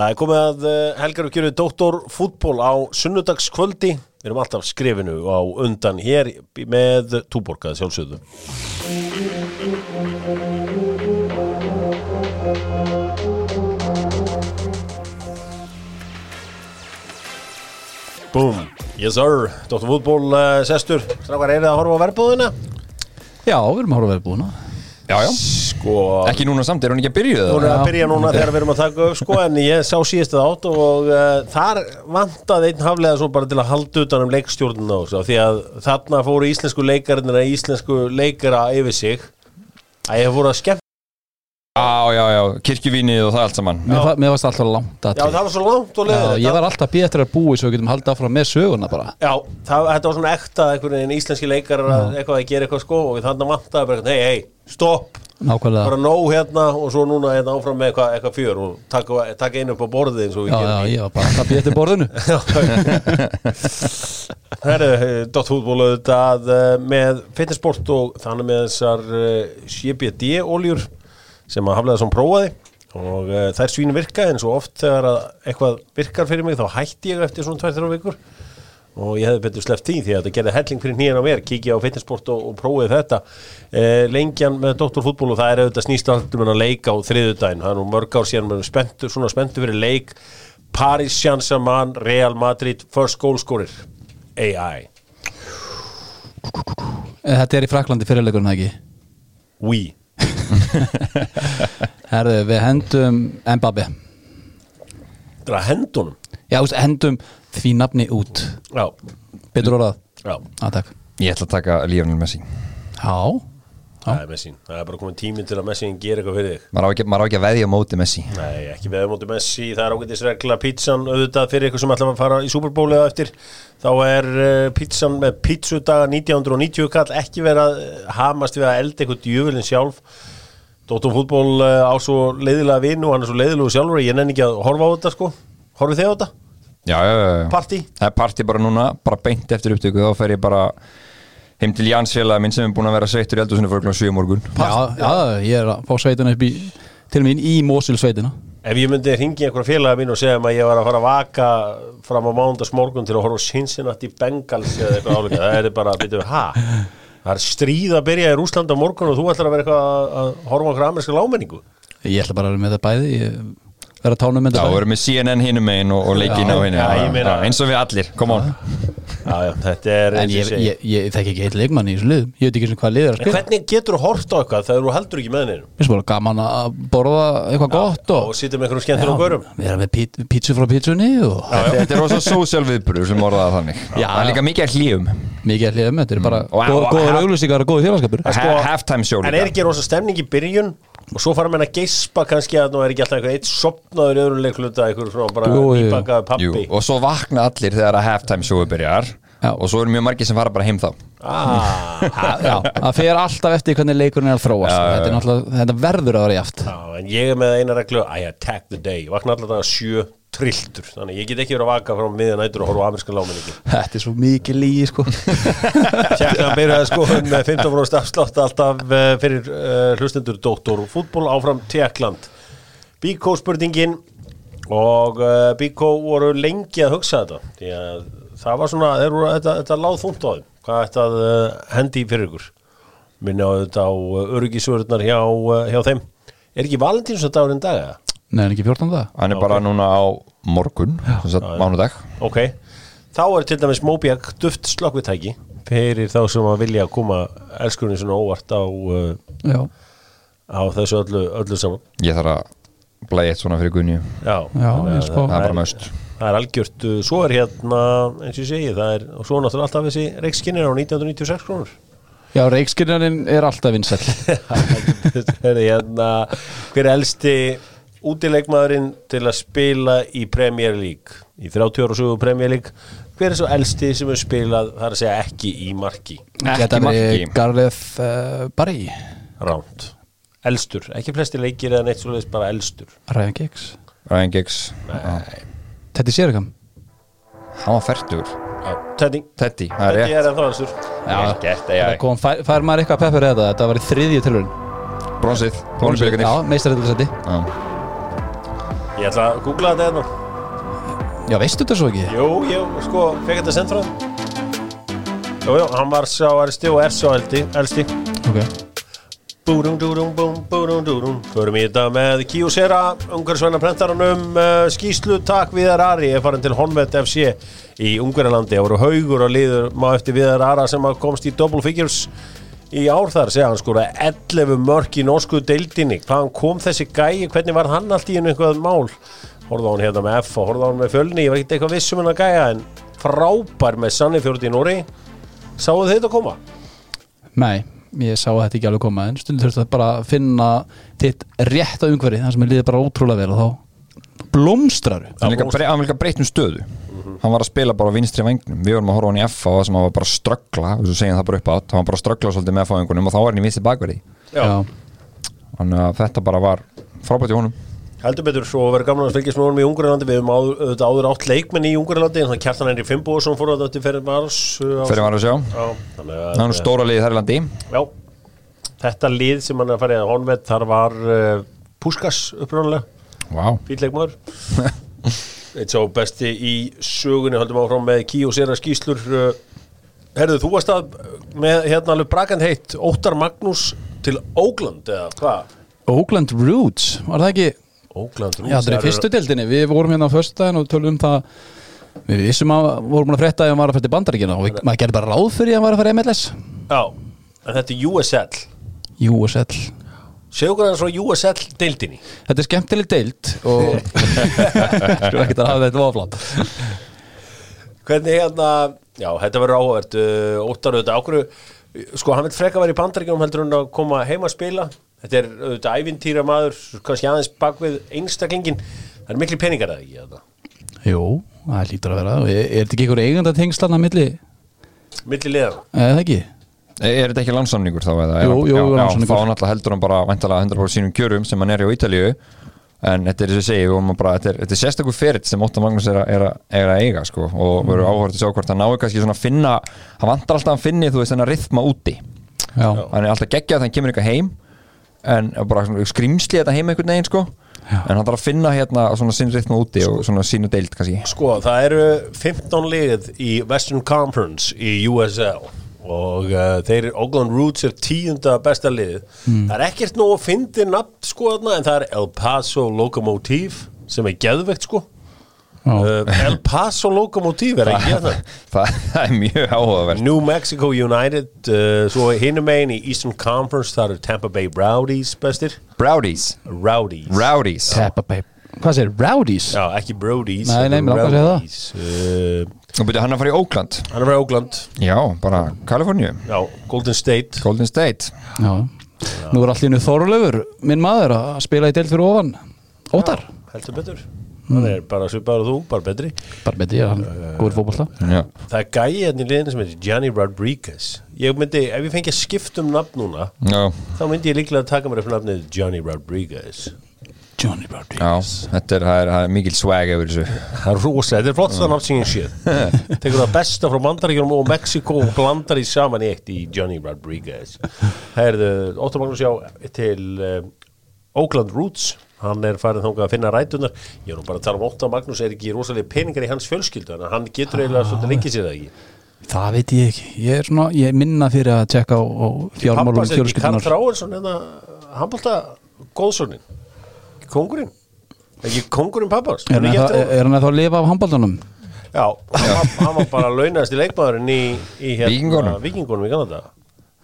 Það er komið að uh, Helgar og Kjörðu Dóttor fútból á sunnudagskvöldi. Við erum alltaf skrifinu á undan hér með túborgað sjálfsögðu. Búm, yes sir, Dóttor fútból uh, sestur. Strákar, er það að horfa á verbúðina? Já, við erum að horfa vel búin Já, já, Sko, ekki núna samt, er hún ekki að byrja Hún er það? að byrja núna þegar við erum að taka upp sko en ég sá síðustu þátt og uh, þar vantaði einn haflega svo bara til að halda utan um leikstjórnuna og svo því að þarna fóru íslensku leikarinnir að íslensku leikara yfir sig. Að ég fóru að skemmt Já, já, já, kirkjuvínið og það allt saman. Mér, fa- mér varst alltaf langt Já, að það var svo langt og Já, leður ég var alltaf eftir að búi svo við getum haldið áfram með söguna bara. Já, það, þetta var svona ekta einhvern veginn íslenski leikarar að eitthvað að gera eitthvað sko og þarna vantaði bara, hei, hei, stopp Nákvæmlega. Bara nóg hérna og svo núna hérna áfram með eitthvað, eitthvað fjör og taka, taka einu upp á borðið eins og við Já, gerum já, var bara að býja eftir borðinu. Herru, Dott fútból auðvitað eh, með fitnessport og þannig með þessar eh, CBD-óljur sem að haflega sem prófaði. Og uh, þær svínu virka en svo oft þegar að eitthvað virkar fyrir mig þá hætti ég eftir svona 2-3 vikur og ég hefði betur sleppt því því að þetta gerði helling fyrir nýjan á mér, kíkja á fitnessport og, og prófið þetta. Uh, lengjan með doktorfútból og það er auðvitað snýst alltum en að leika á þriðudaginn það er nú mörg ár síðan maður er spenntur, svona spenntur fyrir leik. Paris Saint-Germain, Real Madrid first goal scorer AI Eh, Þetta er í Fraklandi fyrirleikurinn ekki? We Herðu, við hendum Mbappe Það er að hendunum Já, hendum því nafni út. Já, Betur orðað? Takk. Ég ætla að taka Lionel Messi. Já, það er Messi. Það er bara komin tíminn til að Messi gera eitthvað fyrir þig. Maður á ekki, maður á ekki að veðja móti Messi. Nei, ekki við móti Messi, það er ágætis regla pizzan auðvitað fyrir ykkur sem ætla að fara í Superbóli eða eftir, þá er uh, pizzan með pizzudaga 1990 kall ekki vera að hamast við að elda eitthvað djöfulinn sjálf. Dóttum fútból uh, á svo leiðilega vinn og hann er svo leiðilegu sjálfur. Ég nenni ekki að horfa á þetta sko. Horfið þið á þetta? Já, já, já, já Partí? Það er partí bara núna, bara beint eftir upptöku Þá fer ég bara heim til Jansfélag minn sem er búin að vera sveittur í eldhúsinu fyrir klokkan 7 morgun já, já, ég er að fá sveitina upp í til mín í Mósil sveitina Ef ég myndi ringi einhverja félaga mín og segja að ég var að fara að vaka fram á mándags morgun til að horfa á Cincinnati Bengals eða eitthvað álíka, það er bara, veitum við, ha? Það er stríð að byrja í Rúsland á morgun og þú ætlar að vera eitthvað að- horfa einhverja ameríska lámenningu. Ég ætla bara að vera með það bæði ég vera tánum með Já, við erum með CNN hinum megin og, og á já, ég meina- Eins og við allir, come on. Já, já, þetta er En og ég, ég, ég þekki ekki heilt leikmann í þessu liðum. Ég veit ekki hvað lið er að En spila. hvernig getur þú hort á eitthvað þegar þú heldur ekki með henni? Mér finnst bara gaman að borða eitthvað gott Og og með einhverjum skemmtur og görum? Við erum með pít- pítsu frá pítsunni og Þetta þetta er rosa social viðburður sem orðaða þannig. Já, Það er líka mikið að hlýjum. Mikið að hlýðum Þetta er bara Og- góð- og- góður og- auglýsingar og góður þjóðarskapur sko- Halftime show En er líka ekki rosa stemning í byrjun og svo fara menn að geispa kannski að nú er ekki alltaf eitthvað eitt sopnaður í öðrum leikluta eitthvað svona bara Jú, pappi og svo vakna allir þegar að halftime show byrjar Já. og svo eru mjög margir sem fara bara heim þá. Ah, Já, það fer alltaf eftir hvernig leikurinn er að þróast. Þetta, þetta verður að vera jaft Já, en ég er með eina reglu I attack the day, vakna allar það sjö trilltur, þannig ég get ekki verið að vaka frá miðjan nætur og horfa á amerískan láminningu Þetta er svo mikið lígi sko. Tjekna að byrjaði sko með 15% afslátt alltaf eh, fyrir uh, hlustendur Dóttor fútból áfram Tjekkland Bíkó spurningin og uh, Bíkó voru lengi að hugsa þetta því að það var svona, þeir voru, þetta, þetta láð þungt á þeim hvað að uh, hendi fyrir ykkur. Minna á þetta á uh, öryggisvörðnar hjá, uh, hjá þeim. Er ekki valentínsdagurinn dag eða? Nei, en ekki 14 það Hann er bara núna á morgun sem sagt mánudag. Ok, þá er til dæmis Mobiak duft slokkvitæki fyrir þá sem að vilja að koma elskurinn svona óvart á, uh, á þessu öllu, öllu saman. Ég þarf að blæja eitt svona fyrir Gunni Já, Já, þannig ég að spá- Það er bara möst Það er algjört, uh, svo er hérna eins og ég segi, það er, og svo er náttúrulega alltaf þessi reikskinir á 1996 krónur. Já reikskirjarinn er alltaf vinsæll. Það er hérna hver er elsti útileikmaðurinn til að spila í Premier League? Í 30 ára sögu Premier League. Hver er svo elsti sem er spilað það er að segja ekki í marki? Ekki verið marki. Gareth uh, Barry. Ránt, elstur, ekki flesti leikir eða neitt svoleiðis, bara elstur. Ryan Giggs. Ryan Giggs. Teddy Sheringham. Hann var færtur. Já, Teddy, Teddy, það er Teddy rétt. er ennþá elstur. Vel gert, Það kom, fær, fær maður eitthvað peppur eða þetta? Var í þriðju tilurinn Bronsið, tónlisleikarnir Já, meistaröldarsæti Já. Ég ætla að googla þetta hérna. Já, veistu þetta svo ekki? Jú, ég sko, fekk þetta sendt frá hann Jú, jú, hann var sá elsti og er sá elsti, elsti. Ok Búrum, dúrum, búm, búrum, dúrum. Förum í þetta með Kíosera Ungarsvenna prentaranum uh, Skíslu takk Viðar Ari er farin til Honvet FC í Ungverjalandi. Það voru haugur og liður má eftir Viðar Ara sem að komst í double figures í ár þar segja hann skora 11 mörk í norsku deildinni. Hvaðan kom þessi gæi, hvernig var hann allt í einu eitthvað mál? Horfði á hann hérna með F og horfði á hann með fjölni. Ég var ekki eitthvað vissum hann að gæja en frábær með Sannifjörði í Nóri sáu þið þetta koma? Nei, ég sá þetta ekki alveg koma en stundum þurftu að bara finna þitt rétta umhverfi þar sem er liðið bara ótrúlega vel og þá blómstraru Hann var líka breytt um stöðu. Hann var að spila bara á vinstri vangnum Við vorum að horfa hann í F á það sem hann var bara að ströggla og svo segjum það bara upp átt hann var bara að ströggla svolítið með fáingunum og þá var hann í vinstri bakverði. Þannig að þetta bara var frábært í honum Heldur betur, svo verður gaman að fylgjast með honum í Ungurlandi Við höfum auðvitað áður átt leikmenn í Ungurlandi en það kjartan henni Fimboðsson fór að þetta fyrir Mars uh, Fyrir að sjá Já, þannig Það er nú að stóra liðið þær í landi. Já, þetta lið sem hann er að fara í að honvett þar var uh, Puskas upprunalega, Vá. Fýrleikmaður Eitt svo besti í sögunni höldum áfram með Kí og Sera skýslur uh, Herðu, þú varst að með hérna alveg brakand heitt Óttar Magnús til Ógland eða hvað? Oakland Roots, var það ekki Ógland Já, það er í fyrstu deildinni, við vorum hérna á föstudaginn og tölum um það. Við vissum að vorum að frétta að hann var að fætta í bandaríkina og við- maður gerði bara ráð fyrir að hann var að í MLS Já, en þetta er USL USL Segðu okkur aðeins frá USL deildinni. Þetta er skemmtileg deild og sko ekki að hafa þetta oflant Hvernig hérna, já, þetta verður áhugavert uh, Óttar auðvitað ákveðu Sko, hann vil freka vera í bandaríkjum heldur hann að koma heima að spila Þetta er auðvitað ævintýra maður kannski aðeins bak við einstaklingin Það er miklu peningar að ekki þetta Jú, það lítur að vera er, er þetta ekki einhver eiganda tengslan að milli Milli liða eða það ekki? Er þetta ekki landsamningur þá? Eða? Jú, jú, já, já, lánssamningur. Þá náttúrulega heldur hann bara væntalega 100% sínum kjörum sem hann er hjá Ítalíu en þetta er þess að segja að bara, þetta er, þetta er sérstakur feritt sem Óttar Magnús er, að- er, að- er að eiga sko, og Mm. verður áhverð að sjá hvort hann náu kannski svona að finna hann vantar alltaf að finni þú veist þennan rithma úti Já, hann er alltaf geggjað þegar hann kemur eitthvað heim en bara svona skrýmsli þetta heim einhvern veginn sko Já. en hann þarf að finna hérna svona sinn rithma úti og svona sínu deild kannski Sko, það eru 15 lið í Western Conference í USL og uh, þeir Oakland Roots er tíunda besta lið það er ekkert nóg að fyndi nafn sko en það er El Paso Locomotive sem er geðvegt sko. Uh, El Paso Locomotive er ekki þetta það, það er mjög áhugavert. New Mexico United uh, svo hinum megin í Eastern Conference það eru Tampa Bay Rowdies bestir. Browdies Rowdies. Rowdies. Tappa Bay. Hvað segir, Rowdies? Já, ekki Brodies Nei, nei, mig langar að segja það. Rowdies. uh, og byrja hann að fara í Oakland. Hann er frá Oakland. Já, bara Kaliforníu. Já, Golden State. Golden State. Já, nú er allir Þorlöfur, minn maður, að spila í deild fyrir ofan. Óttar, heldur betur hann er bara svipaður og þú, bara betri. Bara betri, hann góður fótbolta. Já. það er gæi hérna í liðinu sem heitir Gianni Rodriguez. Ég myndi, ef ég fengi að skipta um nafn núna Já, þá myndi ég líklega að taka mér upp nafnið Gianni Rodriguez. Johnny já, Rodriguez þetta er, það er, það er mikil swag yfir þessu. Það er rosa, þetta er flott það nafn sem ég séð tekur það besta frá Bandaríkjum og Mexiko og blandar í saman eitt í Gianni Rodriguez. Það er Óttar Magnús já til um, Oakland Roots hann er farið þangað að finna rætunar ég er nú bara að tala um Óttar Magnús er ekki rosalega peningar í hans fjölskyldu? Að hann getur eiginlega svolítið leikið sér það ekki? Það veit ég ekki, ég er svona, ég er minna fyrir að tjekka á, á fjármálum Pappas er ekki Karl fjölskyldunar Þráinsson hérna handbólta góðsónin Kongurinn ekki kongurinn pappans Er hann eða er hann eða að lifa af handbóltanum? Já, hann var, hann var bara launaðast í leikmaðurinn í, í hérna. Víkingunum í Kanada.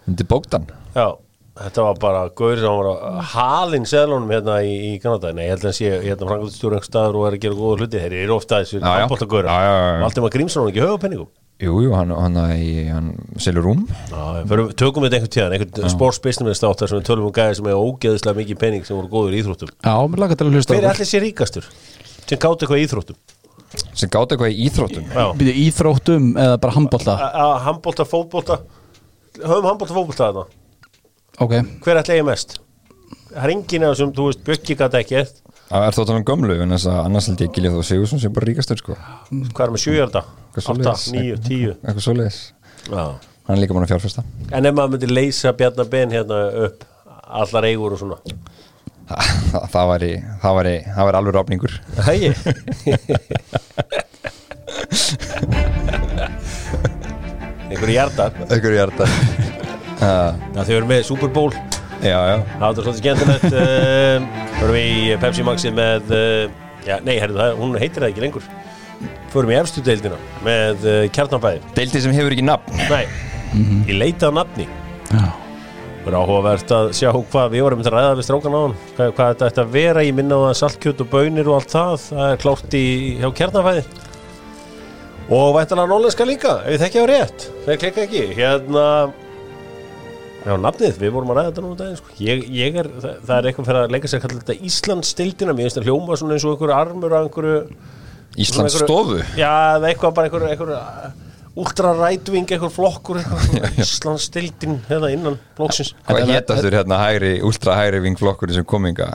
Undir Bogdan. Já, þetta var bara Gaur sem var að halinn seðlunum hérna í, í Kanada. Nei, ég held að hann sé hérna frangaldstjóri einhver staður og er að gera góða hluti. Þeir eru ofta þessu handbólta gaur. Valdimar Grímsson var ekki höfupenningum Jú, jú, hann, hann, hann, selur fyrir, tökum við þetta einhvern tíðan, einhvern sportsbusiness þáttar sem við tölum um gæði sem hefur ógeðislega mikið penning sem voru góður í íþróttum. Hver er allir sér ríkastur sem gátt eitthvað í íþróttum? sem gátt eitthvað í íþróttum? Íþróttum eða bara handbólta Handbólta, fótbólta Höfum handbólta, fótbólta þarna Ok, Hver ætla ég mest? Það er enginn af þessum, þú veist, Bjöggi gæti ekki Það er að tala um gömlu en þess að annars held ég Gilja þó Sigursson sem bara ríkastur sko. Hvað er með? Eitthvað 8, svoleiðis. 9, 10 Eitthvað svoleiðis. Já. Hann er líka mann að fjárfesta. En ef maður myndi leysa Bjarnar Ben hérna upp allar eigur og svona? Það, það það væri, það væri alveg rafningur Hægi Einhverju hjarta Ökkur hjarta uh, Það þau eru með Super Bowl. Já, já. Það er svolítið skemmtilegt uh, Förum við í Pepsi Maxi með uh, já, Nei, herrðu, það, hún heitir það ekki lengur. Förum í efstu deildina með uh, kjarnabæði Deildi sem hefur ekki nafn. Nei, ég leita á nafni. Já, Það er áhugavert að sjá hvað við vorum að ræða við strákan á hann. Hvað, hvað þetta ætti að vera, ég minna á það saltkjöt og bönir og allt það, það er klárt í hjá kjarnafæði og væntalega nólenska líka, ef ég þekki á rétt. Það klikka ekki, hérna já, nafnið, við vorum að ræða þetta nú um daginn, sko. ég, ég er það, það er eitthvað fyrir að leika sér að kalla þetta Íslandsstildina mér finnst það hljóma svona eins og einhver armur af einhverju Íslands Svona stofu Já, eða eitthvað bara einhver, einhver ultrarætving, einhver flokkur Íslandsstildin hérna innan flokksins. Hvað Þetta- hétt aftur hérna hægri, ultra hægri vingflokkurinn sem kominga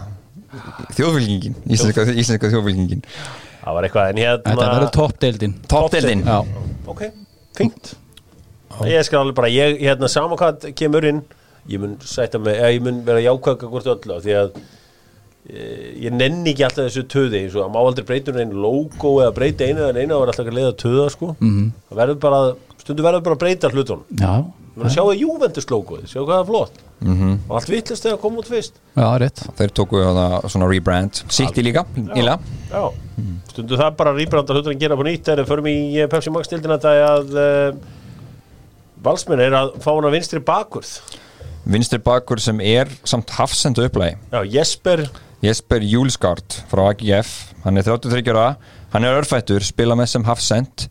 Þjóðfylkingin, íslenska, íslenska þjóðfylkingin. Það var eitthvað, en þetta verður hérna toppdeildin. Toppdeildin. Já, Ok, fínt Ég skal alveg bara, ég, hérna, sama hvað kemur inn Ég mun sætta mig, ég mun vera jákvæða hvort öllu Því að e, ég nenni ekki alltaf þessu töði eins og það má aldrei breyta um einu logo eða breyta einu eða einu, það var alltaf ekki að leiða töða sko. -hmm. Það verður bara, stundu verður bara að breyta hlutunum. Já, að sjá það Juventus logoið, sjá hvað það er flott. -hmm. og allt vittlist þegar koma út fyrst. Já, rétt. Þeir tóku það svona rebrand. City líka, nýla Já, stundu það bara rýbranda hlutur að gera på nýtt þegar förum í Pepsi Max stildina er að uh, valsmenn er að fá hana vinstri bakvörð Vinstri bakur sem er samt hafsendu upplægi Já, Jesper. Jesper Júlsgaard frá AGF Hann er 33 ára, hann er örfættur Spila með sem hafsend.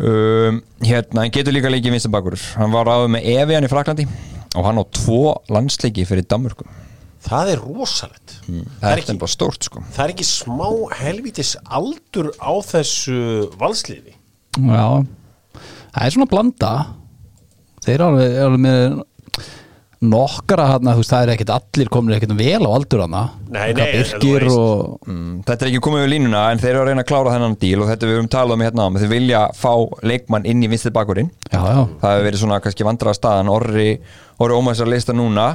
Um, Hérna, hann getur líka leikið vinstri bakur Hann var áður með Evian í Fraklandi Og hann á tvo landsleiki fyrir Danmörku. Það er rosalegt. Það Það stórt sko. Það er ekki smá helvítis aldur á þessu valsliði? Já, það er svona blanda Þeir eru alveg, alveg með nokkara hann þú veist, það er ekkert allir komin ekkert vel á aldur hann Nei, nei, og mm, Þetta er ekki komið við línuna En þeir eru að reyna að klára þennan díl Og þetta við höfum talað um hérna á Þeir vilja fá leikmann inn í vinstri bakurinn Það hefur verið svona kannski vandraða staðan. Orri, Orri Ómars er að lista núna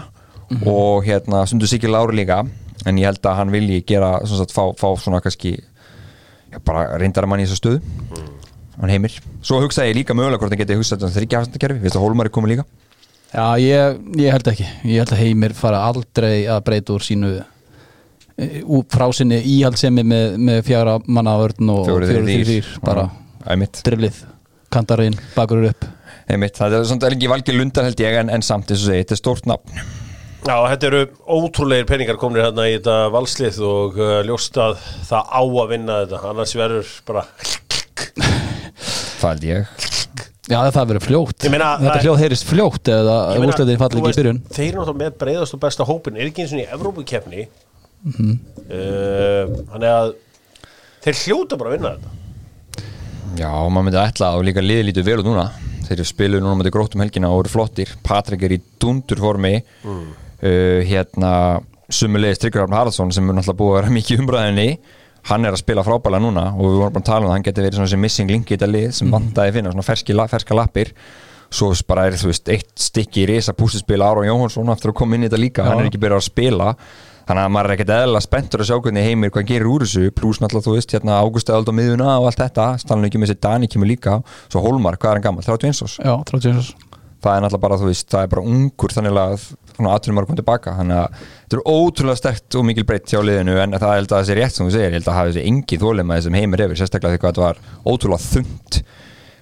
og hérna stundu Siggi Lári líka en ég held að hann vilji gera svona, sagt, fá, fá svona kannski já, bara reyndara mann í þessu stöðu hann heimir. Svo hugsaði ég líka mögulega hvort hann geti hugsað þetta þryggja hafstandakerfi, veist að Hólmar er komið líka? Já ég, ég held ekki. Ég held að Heimir fara aldrei að breyta úr sínu eh, ú- frá sinni íhaldsemi með, með fjara manna vörn og þrír. bara drillið, kantarinn, bakurur upp. Einmitt, það er svona ekki valgir lundar held ég en, en samt eins og segi, þetta er stórt nafn. Já, þetta eru ótrúlegir peningar komnir hérna í þetta valslið og uh, ljóst að það á að vinna þetta. Annars verður bara það held ég. Já, það verður fljótt. Meina, Þetta hljóð heyrist fljótt eða úrslitin falli ekki í byrjun? Þeir eru náttúrulega með breiðast og besta hópin er ekki eins og í Evrópukefni Mhm. uh, Þannig að þeir hljóta bara að vinna þetta. Já, maður myndi ætla og líka liði lítið vel út núna. Þeir spiluðu núna með gróttum helgina og voru flottir. Patrik er í dundurformi uh, hérna sumulegis Tryggvar Arn Haraldsson sem er náttúrulega búið að vera mikið umræðinni hann er að spila frábæla núna og við vorum bara að tala um það hann geti verið svona sem missing link í þetta lið sem vantaði að finna svona ferski, ferska lappir. Svo bara er þú veist eitt stykki í risa pústispil Áron Jóhansson aftur að koma inn í þetta líka, hann er ekki byrjað að spila. Þannig að maður er ekkert eðla spenntur að sjá hvernig heimir hvað gerir úr þessu, pluss náttúrulega þú veist hérna Ágúst Eðald á miðuna og allt þetta. Stanlega ekki með sér Dani kemur líka, svo Hólmar, hvað er hann gammal 31 ás, Já, 31 það er náttúrulega bara þú veist, það er bara ungur þannig að svona aðtunum að koma tilbaka. Þannig að þetta er ótrúlega stert og mikil breytt hjá liðinu en það held að það sé rétt sem þú segir, ég held að hafa þessi engi þólema sem heimir hefur, sérstaklega því hvað þetta var ótrúlega þund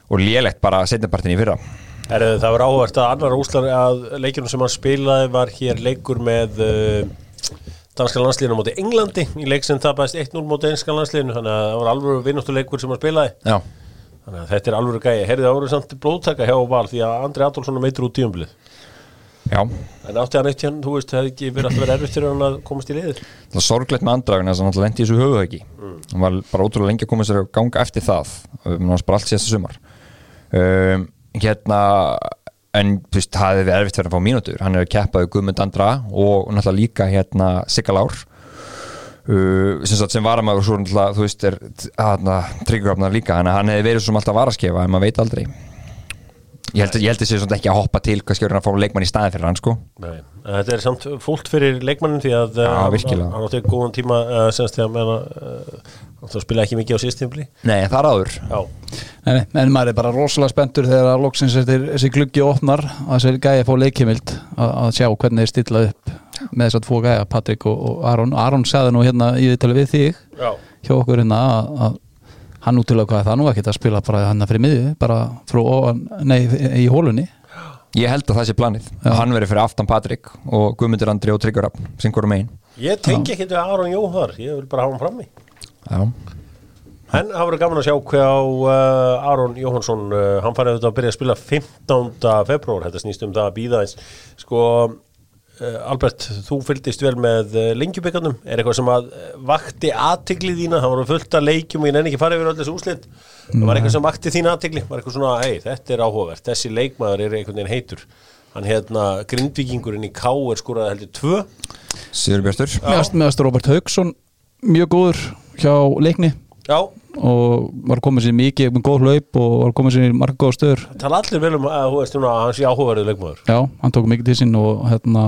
og lélegt bara setnapartin í fyrra. Heru, Það var áhvert að annar úslar að leikjunum sem hann spilaði var hér leikur með uh, danska landslíðinu móti Englandi í leik sem tapast 1-0 móti enska landslíðinu þannig að það var alveg vinnáttuleikur sem hann spilaði. Já, þannig að þetta er alveg gæði Herðið það voru samt blóðtaka hjá Val því að Andri Adolfsson er meitur út tíumblið já. En átti hann eitt hérna, þú veist, það hefði ekki verið alltaf verið erfitt fyrir hann að komast í liðið? Það var sorglegt með andraguna þess að hann lendi í þessu höfuhauki hann var bara ótrúlega lengi að koma sér að ganga eftir það. Hann var bara allt síðasta sumar. Um, hérna en þú veist, það hefði verið erfitt fyrir að fá mínútur. Hann er að keppa við Guðmund Andra og náttúrulega líka hérna Sigalár uh, sem, sem varamæður svo náttúrulega, þú veist, er tryggjurafnar líka, hann, hann hefði verið sem alltaf varaskefa en maður veit aldrei ég held, ég held þessi svona ekki að hoppa til hvað skjörður að fá leikmann í staði fyrir hann sko. Nei, þetta er samt fúlt fyrir leikmannin því að Já, eh, hann- virkilega. hann átti góðan tíma uh, semst því að meðan uh, það spila ekki mikið á síðstímpli Nei, það er áður. Nei, en maður er bara rosalega spenntur þegar að loksins þessi, þessi gluggi opnar að þessi gæja fá leikimild að, að sjá hvernig þeir stilla upp með þess að tvo gæja, Patrik og, og Aron. Aron sagði nú hérna í viðtali við þig já, hjá okkur hérna að, að hann hvað það nú ekkert að spila bara hann fyrir miðju, bara frá ofan, nei, í hólunni Ég held að það sé planið Já. Hann verið fyrir aftan Patrik og Guðmundur Andri og Tryggvar Rafn sem hverju megin ég tengi ekki til Aron Jó þar, ég vil bara hafa hann frammi Já, En það verður gaman að sjá á uh, Aron Jóhansson, uh, hann farið auðvitað að byrja að spila 15. februar, þetta snýst um það að býða eins. Sko, Albert, þú fylgdist vel með uh, lengjubikarnum, er eitthvað sem að uh, vakti aðtiglið þína, það voru fullt af leikjum og ég nenni ekki farið yfir öll þessu úslit, það var eitthvað sem vakti þín aðtigli, var eitthvað svona, hei, þetta er áhugavert, þessi leikmaður er einhvern veginn heitur. Hann hérna, grindvikingurinn í K er skoraði heldur tvö. Sigurbjörnstur meðast, meðast Robert Haugsson mjög góður hjá leikni Já, og var komið sér mikið með góð hlaup og var komið sér í marga góða stöður tala allir vel um að, þú veist, núna, að hann sé áhugaverið leikmaður. já, hann tók mikið til sín og hérna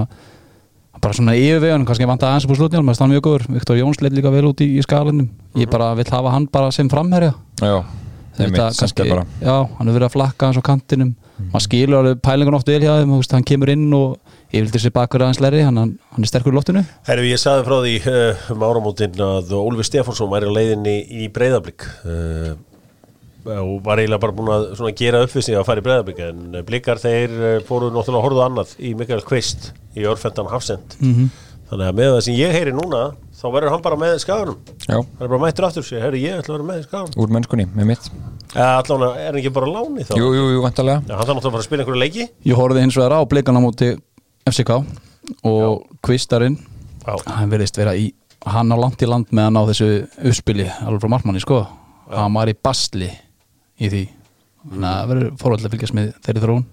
bara svona yfirvegun, kannski vant að aðeins upp á slutnjálm það er mjög góður, Viktor Jóns leit líka vel út í, í skalinum ég bara vil hafa hann bara sem framherja. Já, þeim Þetta mitt kannski bara. Já, hann er verið að flakka hans á kantinum. Maður skilur alveg pælingun oft vel hjá þeim hann kemur inn og yfirleitur sér bakur aðeins læri hann, hann er sterkur í loftinu. Herru, ég saði frá því uh, um áramótin að Ólfi Stefánsson væri á leiðinni í breyðablík uh, og var eiginlega bara búin að svona, gera upp við sig að fara í breyðablík en uh, blikar þeir uh, fóru náttúrulega að horfa annað í Mikael Kvist í Örfendan Hafsend. Mhm. þannig að með það sem ég heyri núna þá verður hann bara með skaganum. Já, hann er bara mættur aftur sér, herru ég ætla að vera með skaganum. Úr mennskunni, með mitt. Allan er hann ekki bara láni þá? Jú, jú, jú, vantarlega Já, hann þarf náttúrulega að fara að spila einhverju leiki. Ég horfði hins vegar á blikana múti FCK og Kvistarinn Já. hann verðist vera í hann á langt í land með að ná þessu uppspili alveg frá markmanni sko. Hann var í basli í því. Þannig að verður fórhaldið að fylgjast með þeirri þróun.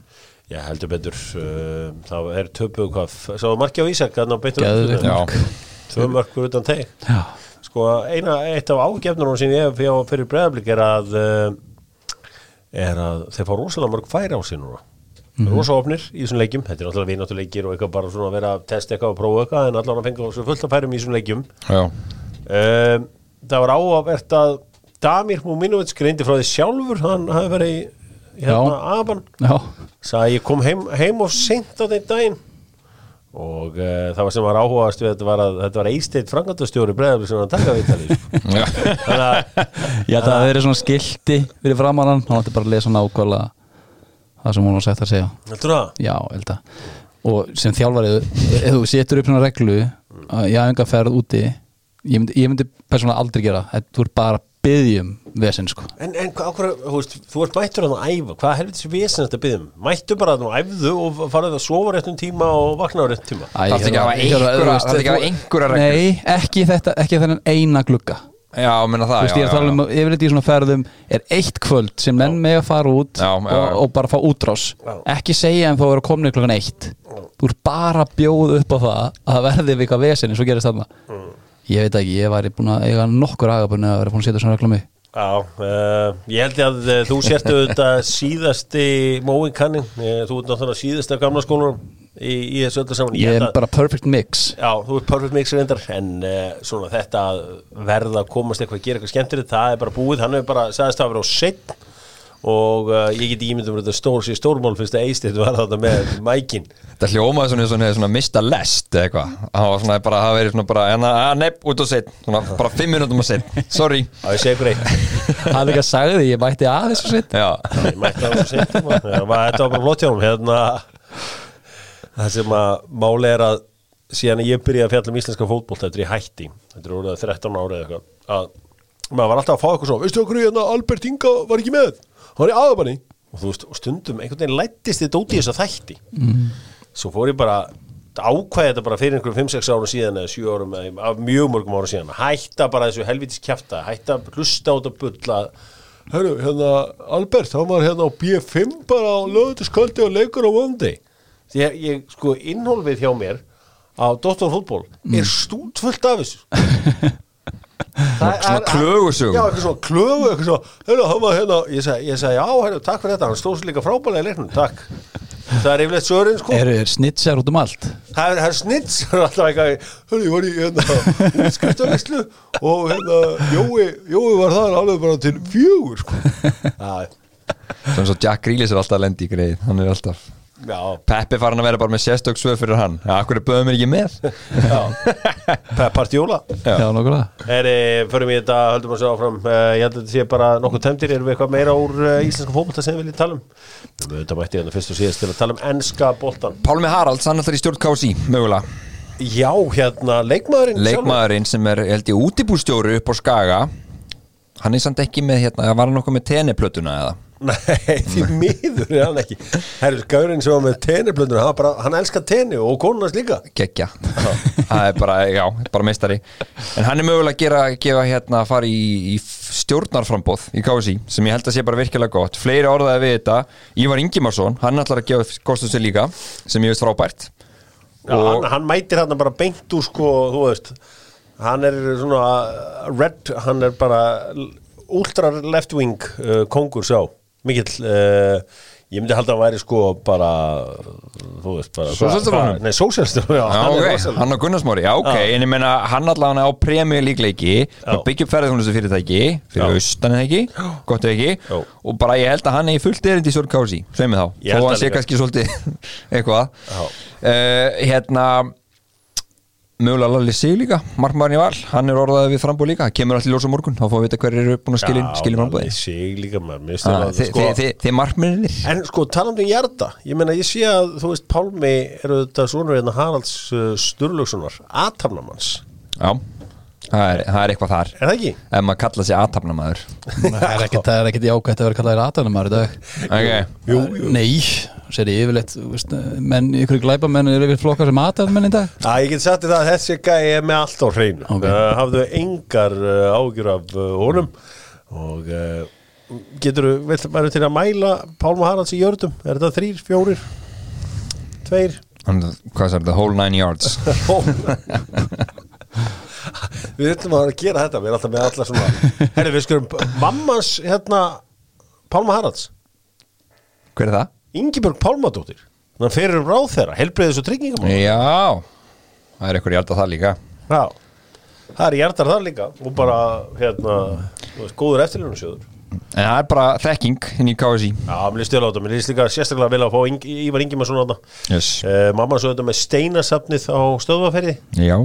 Já, heldur betur. Uh, það er töpuð hvað Sá marki á Ísak hann á betur Já, Tvö mörkur utan teg já, Sko, eina, eitt af ágefnunum sem ég hef fyrir breðablík er að uh, er að þeir fá rosalega mörg færi á sig núna mm -hmm. rosa opnir í þessum leikjum. Þetta er náttúrulega vináttuleikir og eitthvað bara svona að vera að testa eitthvað og prófa eitthvað en allan að fengi svo fullt að færum í þessum leikjum. Já, um, það var áhugavert að Damir Múminovits greindi frá því sjálfur hann hafi verið í í hérna aban. Já, sagði að ég kom heim, heim og seint á þeim daginn. Og uh, það var sem var áhugast við þetta var að þetta var eisteitt frangandastjóri breðabli sem hann viðtalið sko. já. þannig að að það verið svona skilti fyrir framann hann átti bara að lesa nákvæmlega það sem hún var sett að segja heldur það? já, held að og sem þjálfarið, ef þú setur upp svona reglu að ég hafa enga ferð úti ég myndi, ég myndi persónulega aldrei gera það, þú ert bara byggjum vesinn sko En, en hvað, hvað, þú veist, þú ert mættur að æfa, hvað helvitis vesen þetta byggðum? Mættu bara að þú æfðu og farið að sofa réttum tíma og vakna á réttum tíma? Æ, Þarftu ekki að hafa einhverja- reglur? Nei, ekki þetta, ekki þennan eina glugga Já, menna Þú það veist, ég er að tala um, yfirleitt í svona ferðum er eitt kvöld sem menn með að fara út Já, já, og, já. og bara fá útrás. Já. ekki segja en þá vera komnið klokkan eitt. Þú ert bara að bjóða upp á það að það verði við eitthvað vesen eins og gerist þarna. Ég veit ekki, ég væri búin að eiga nokkur agabunni að vera búin að setja svona regla mig Já, uh, ég held ég að uh, þú sértu þetta síðasti móin kanning, uh, þú ert náttúrulega síðasti af gamla skólanum í, í þessu öllu saman. ég er bara perfect mix. Já, þú ert perfect mixer reyndar en uh, svona þetta að verða að komast eitthvað að gera eitthvað skemmtilegt, það er bara búið. Hann hefur bara sagðist það að vera á seitt og uh, ég get ímyndum að þetta stór sér stórmál fyrst að eistið var þetta með mækin. Það hljómaði svona, svona, svona mista lest eitthvað. Það var svona bara, það verið svona bara en að, að nepp, út og set Svona bara fimm minútum að set Sorry. Að ég segi ykkur eitt. Hann ekki að sagði, ég mætti að þessu sitt Já, ég mætti það á seitt þetta var bara flott hjá hún hérna það sem að máli er að síðan ég byrjaði að fjalla um íslenska fótboll þetta er í hætti, þetta er orðið 13 ára eða eitthvað að maður var alltaf að fá eitthvað svo veistu okkur hérna Albert Inga var ekki með? Hann í aðabanni og þú veist, og stundum einhvern veginn lættist þetta út í þess að þætti. Mm. svo fór ég bara ákvæði þetta bara fyrir einhverjum 5-6 árum síðan eða 7 árum af mjög mörgum árum síðan. Hætta bara þessu helvitis kjafta hætta að hlusta á þetta bulla. Hérna Albert, hann var hérna á B5 bara á lögutaskvöldi og leikur á Monday því að ég, sko, innhólfið hjá mér á Dóttar fútból er stútfullt af þessu. Það Svona er- klögusögum. Já, eitthvað svona klögu, eitthvað svona Hérna, var hérna Ég sagði, sagði já, hérna, takk fyrir þetta Hann stóð sér líka frábælega í leiknum, takk. Það er yfirleitt svörin, sko. Eru er snitsjar út um allt? Það er, það er Það er alltaf eitthvað Hörru, ég var í hérna Skriftavislu Og hérna Jói, Jói var það alveg bara til fjögur, sko. Já, Svona svo Jack Grealish er alltaf að lendi í greið Hann er alltaf Peppi farin að vera bara með sérstök svöð fyrir hann. Akkur er böðum ekki með? Partjóla Já, nokkulega Eri, förum í þetta, höldum að sjá áfram. Uh, Ég held að þetta sé bara nokkuð temdir Erum við eitthvað meira úr uh, íslenska fótbolta sem við viljum tala um? Þetta mætti hérna fyrst og síðast til að tala um enska boltan Pálmi Haralds, hann ætlar í stjórn KSI, mögulega. Já, hérna, leikmaðurinn Leikmaðurinn sem er, held ég, útibústjóri upp á Skaga. Hann er samt ekki með, hérna, var hann okkur með teneplötuna eða? sjálfur. Nei, því miður er hann ekki. Herri, Gaurinn sem var með tenniblöndun hann, bara, hann elskar tenni og konunars líka. Gekkja Það er bara, já, bara meistari. En hann er mögulega að gera, gefa hérna að fara í, í stjórnarframbóð í KSI sem ég held að sé bara virkilega gott. Fleiri orðaði við þetta. Ívar Ingimarsson, hann ætlar að gefa kostum sér líka sem ég veist frábært. Já, hann, hann mætir hann bara beint úr sko, þú veist. Hann er svona red, hann er bara ultra left wing uh, kongur sá mikill uh, ég myndi halda að væri sko bara þú veist bara Sósíalistaflokknum? Nei, sósjálstafloknum, já, Já, hann ok, rosalega- hann á Gunnarsmári, já, ok, Já. en ég meina hann allavega á premju líkleiki upp ferðarþjónustu fyrirtæki fyrir Já. austan eða ekki, gott eða ekki Já. og bara ég held að hann er í fullt erindi í sveið mig þá, þó það hann sé kannski svolítið eitthvað uh, hérna mögulega Lalli Sig líka, markmaðurinn í val hann er orðaðið við frambúð líka, kemur allir ljós á morgun þá fáum við vita hver eru búin að skilja skilja Já, frambúði Lalli Sig líka maður, Ah, sko, þið markmennir En sko, talandi um hjarta Ég meina, ég sé að, þú veist, Pálmi eru þetta svona hérna Haralds uh, Sturlaugssonar Atarnamanns, já, það er, það er eitthvað þar. Er það ekki? ef maður kalla sig aðtapnamaður Það er ekkert, er jákvæmt að vera kallaðir aðdænumar í dag. Ok, Jú, jú. Nei, sér ég yfirleitt veist, menn, ykkur glæpamenn er yfir flokkar sem aðdænamenn í dag. Já, ég get sagt það að þessi gæi er með allt á hreinu. Ok. okay. Hafðu engar uh, ágjur af uh, honum. Og uh, getur maður til að mæla Pálma Haralds í jördum Er þetta þrýr, fjórir, tveir? Hvað er það, whole nine yards Við ætlum að gera þetta, við erum alltaf með alla svona Herri, við skulum, mammans hérna Pálma Haralds. Hver er það? Ingibjörg Pálmadóttir. Þannig fyrir um ráð þeirra, helbriðis og tryggingamál já, það er eitthvað hjarta það líka. Já, það er hjartar þar líka og bara, hérna, góður eftirlunasjóður. En það er bara þekking inn í KSI Já, mér líst stjóla á þetta, mér líst líka sérstaklega vel að fá Ívar Ingimarsson á þetta yes. uh, Mamma svo þetta með steinasafnið á stöðvaferði. Já,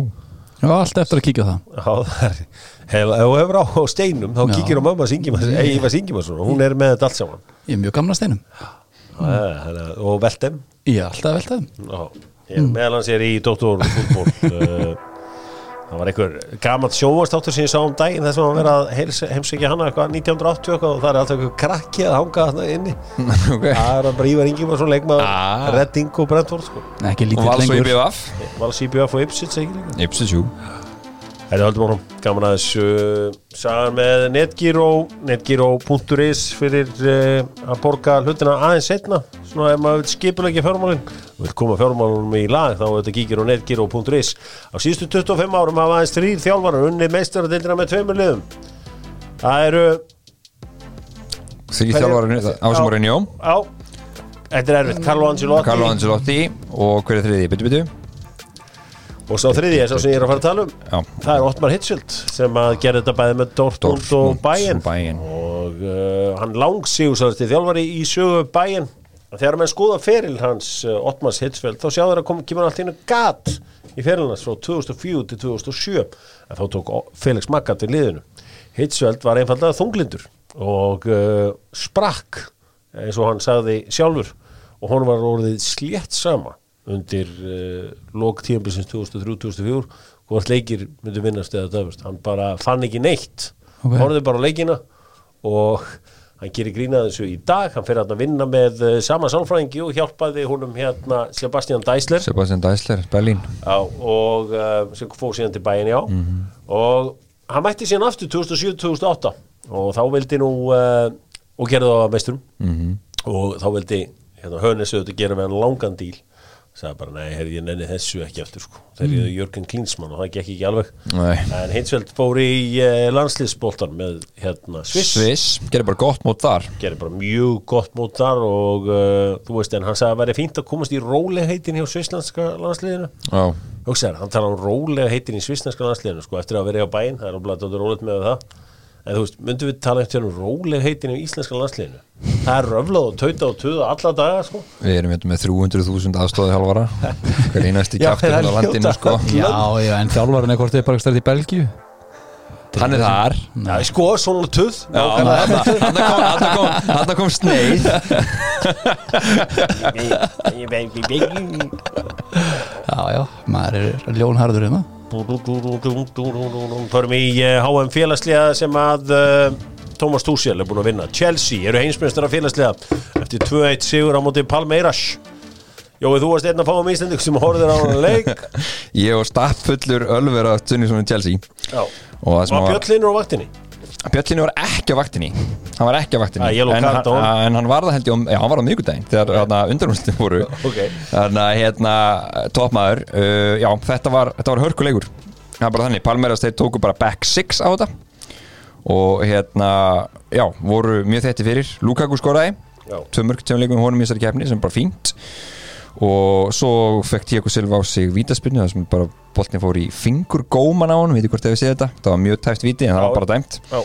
Já, allt eftir að kíkja það. Já, það er Hef, ef þú hefur á steinum þá kíkir á mamma Ingimarsson, Ívar Ingimarsson og hún er með þetta allt saman. Ég er mjög gamla steinum. Mm. og veltem Ég er alltaf þeim. Já, ég, meðal hans er í doktorfútból uh, það var einhver gamalt sjóastáttur sem ég sá um daginn þess að hann verið að heimsækja hana eitthvað 1980 eitthvað og það er alltaf einhver krakki að hanga þarna inni. Ok. Það er bara Ívar Ingimarsson leikmaður Ah. Redding og Brentford sko. Ekki og lítið vals og í lengur BVF Val CBF og Ipsits Ipsis, jú Það er höldum árum, gaman aðeins uh, sagan með Netgyro netgyro.is fyrir uh, að borga hlutina aðeins setna svona ef maður vil skipulegja fjármálin og vil koma fjármálunum í lag þá er þetta kíkir á netgyro.is á síðustu 25 árum hafa aðeins þrýr þjálfarar unni meistaradildina með tveimur liðum. Það eru Þrý Hverjir- þjálfarinn Ásum Já. Mourinho á, þetta er erfitt, Carlo Ancelotti. Carlo Ancelotti. Og hver er þriði? Byttu, byttu og sá þriði er sá sem ég er að fara að tala um. Já, það er Ottmar Hitzschild sem að gera þetta bæði með Dortmund, Dortmund og Bayern. Og Bayern. og uh, hann langsígusast í þjálfari í sögu Bayern. Þegar menn skoða feril hans uh, Ottmars Hitzfeld þá sjá þeir að kemur allt inn gat í ferilnans frá 2004 til 2007 en þá tók Felix Magath við liðinu. Hitzfeld var einfallega þunglindur og uh, sprakk eins og hann sagði sjálfur. Og hún var orðið slétt sama undir uh, lok tíðanbilsins 2003-2004 hvort leikir myndu vinnast eða döfust. Hann bara fann ekki neitt. Ok. okay. horfði bara á leikina og hann gerir grínað þessu í dag. Hann fyrir að vinna með uh, sama sálfræðingi og hjálpaði húnum hérna Sebastian Deisler Sebastian Deisler, Berlín. Já, og uh, sem fór síðan til bæin já. Og hann mætti síðan aftur 2007-2008 og þá vildi nú uh, og gerði það að meisturum. -hmm. og þá vildi hérna, Hönes auðvitað gera með hann langan díl sagði bara, nei, herri, ég nenni þessu ekki eftir sko. þegar ég er Jörgen Klinsmann og það gekk ekki alveg. Nei. en Hinsveld fór í uh, landsliðsboltan með hérna Sviss, Sviss, gerir bara gott mót þar. Gerir bara mjög gott mót þar og uh, þú veist, en hann sagði að væri fínt að komast í rólegheitin hjá svisslandska landsliðinu. Já, hugsaður, hann tala um rólegheitin í svisslandska landsliðinu sko, eftir að vera á bæinn, það er að rólegt með það en þú veist, myndum við tala eftir um rólegheitin í íslenska landsliðinu? Það er röflað og tauta og tuða alla daga sko. Við erum hérna með 300.000 aðstóði halvara Hver einasti það er á landinu sko. Já, já, en þjálfarinn er hvort þið bara stærði í Belgíu? Hann er þar. Já, sko, svona tuð. Hann kom sneið. Já, já, maður er ljónharður hérna Förum í HM félagslega sem að uh, Thomas Tuchel er búin að vinna. Chelsea eru heimsmyndstar af félagslega eftir 2-1 sigur á móti Palmeiras. Jói, þú varst einn að fá um Íslanding sem horfður á hann leik. Ég og stappfullur Ölver að Tunnisson í Chelsea. Já, var var Björnlinur á vaktinni Björnlinni var ekki á vaktinni. Hann var ekki á vaktinni. Ah, en, honum. en hann var það held ég á, Já, hann var á miðgudaginn Þegar hérna, undanúrstin voru. Ok. Þannig að hérna, toppmaður uh, Já, þetta var, var hörkuleikur. Það var bara þannig, Palmeiras þeir tóku bara back six á þetta. Og hérna, já, voru mjög þetti fyrir. Lukaku skoraði. Mörg tjónleikum honum í þessari keppni sem bara fínt. Og svo fekk Tíako Silva á sig vítaspinnu þar sem bara boltin fór í fingurgóman á hann, veitir hvort þið hefur séð þetta. Það var mjög tæft víti en það var bara dæmt. Já,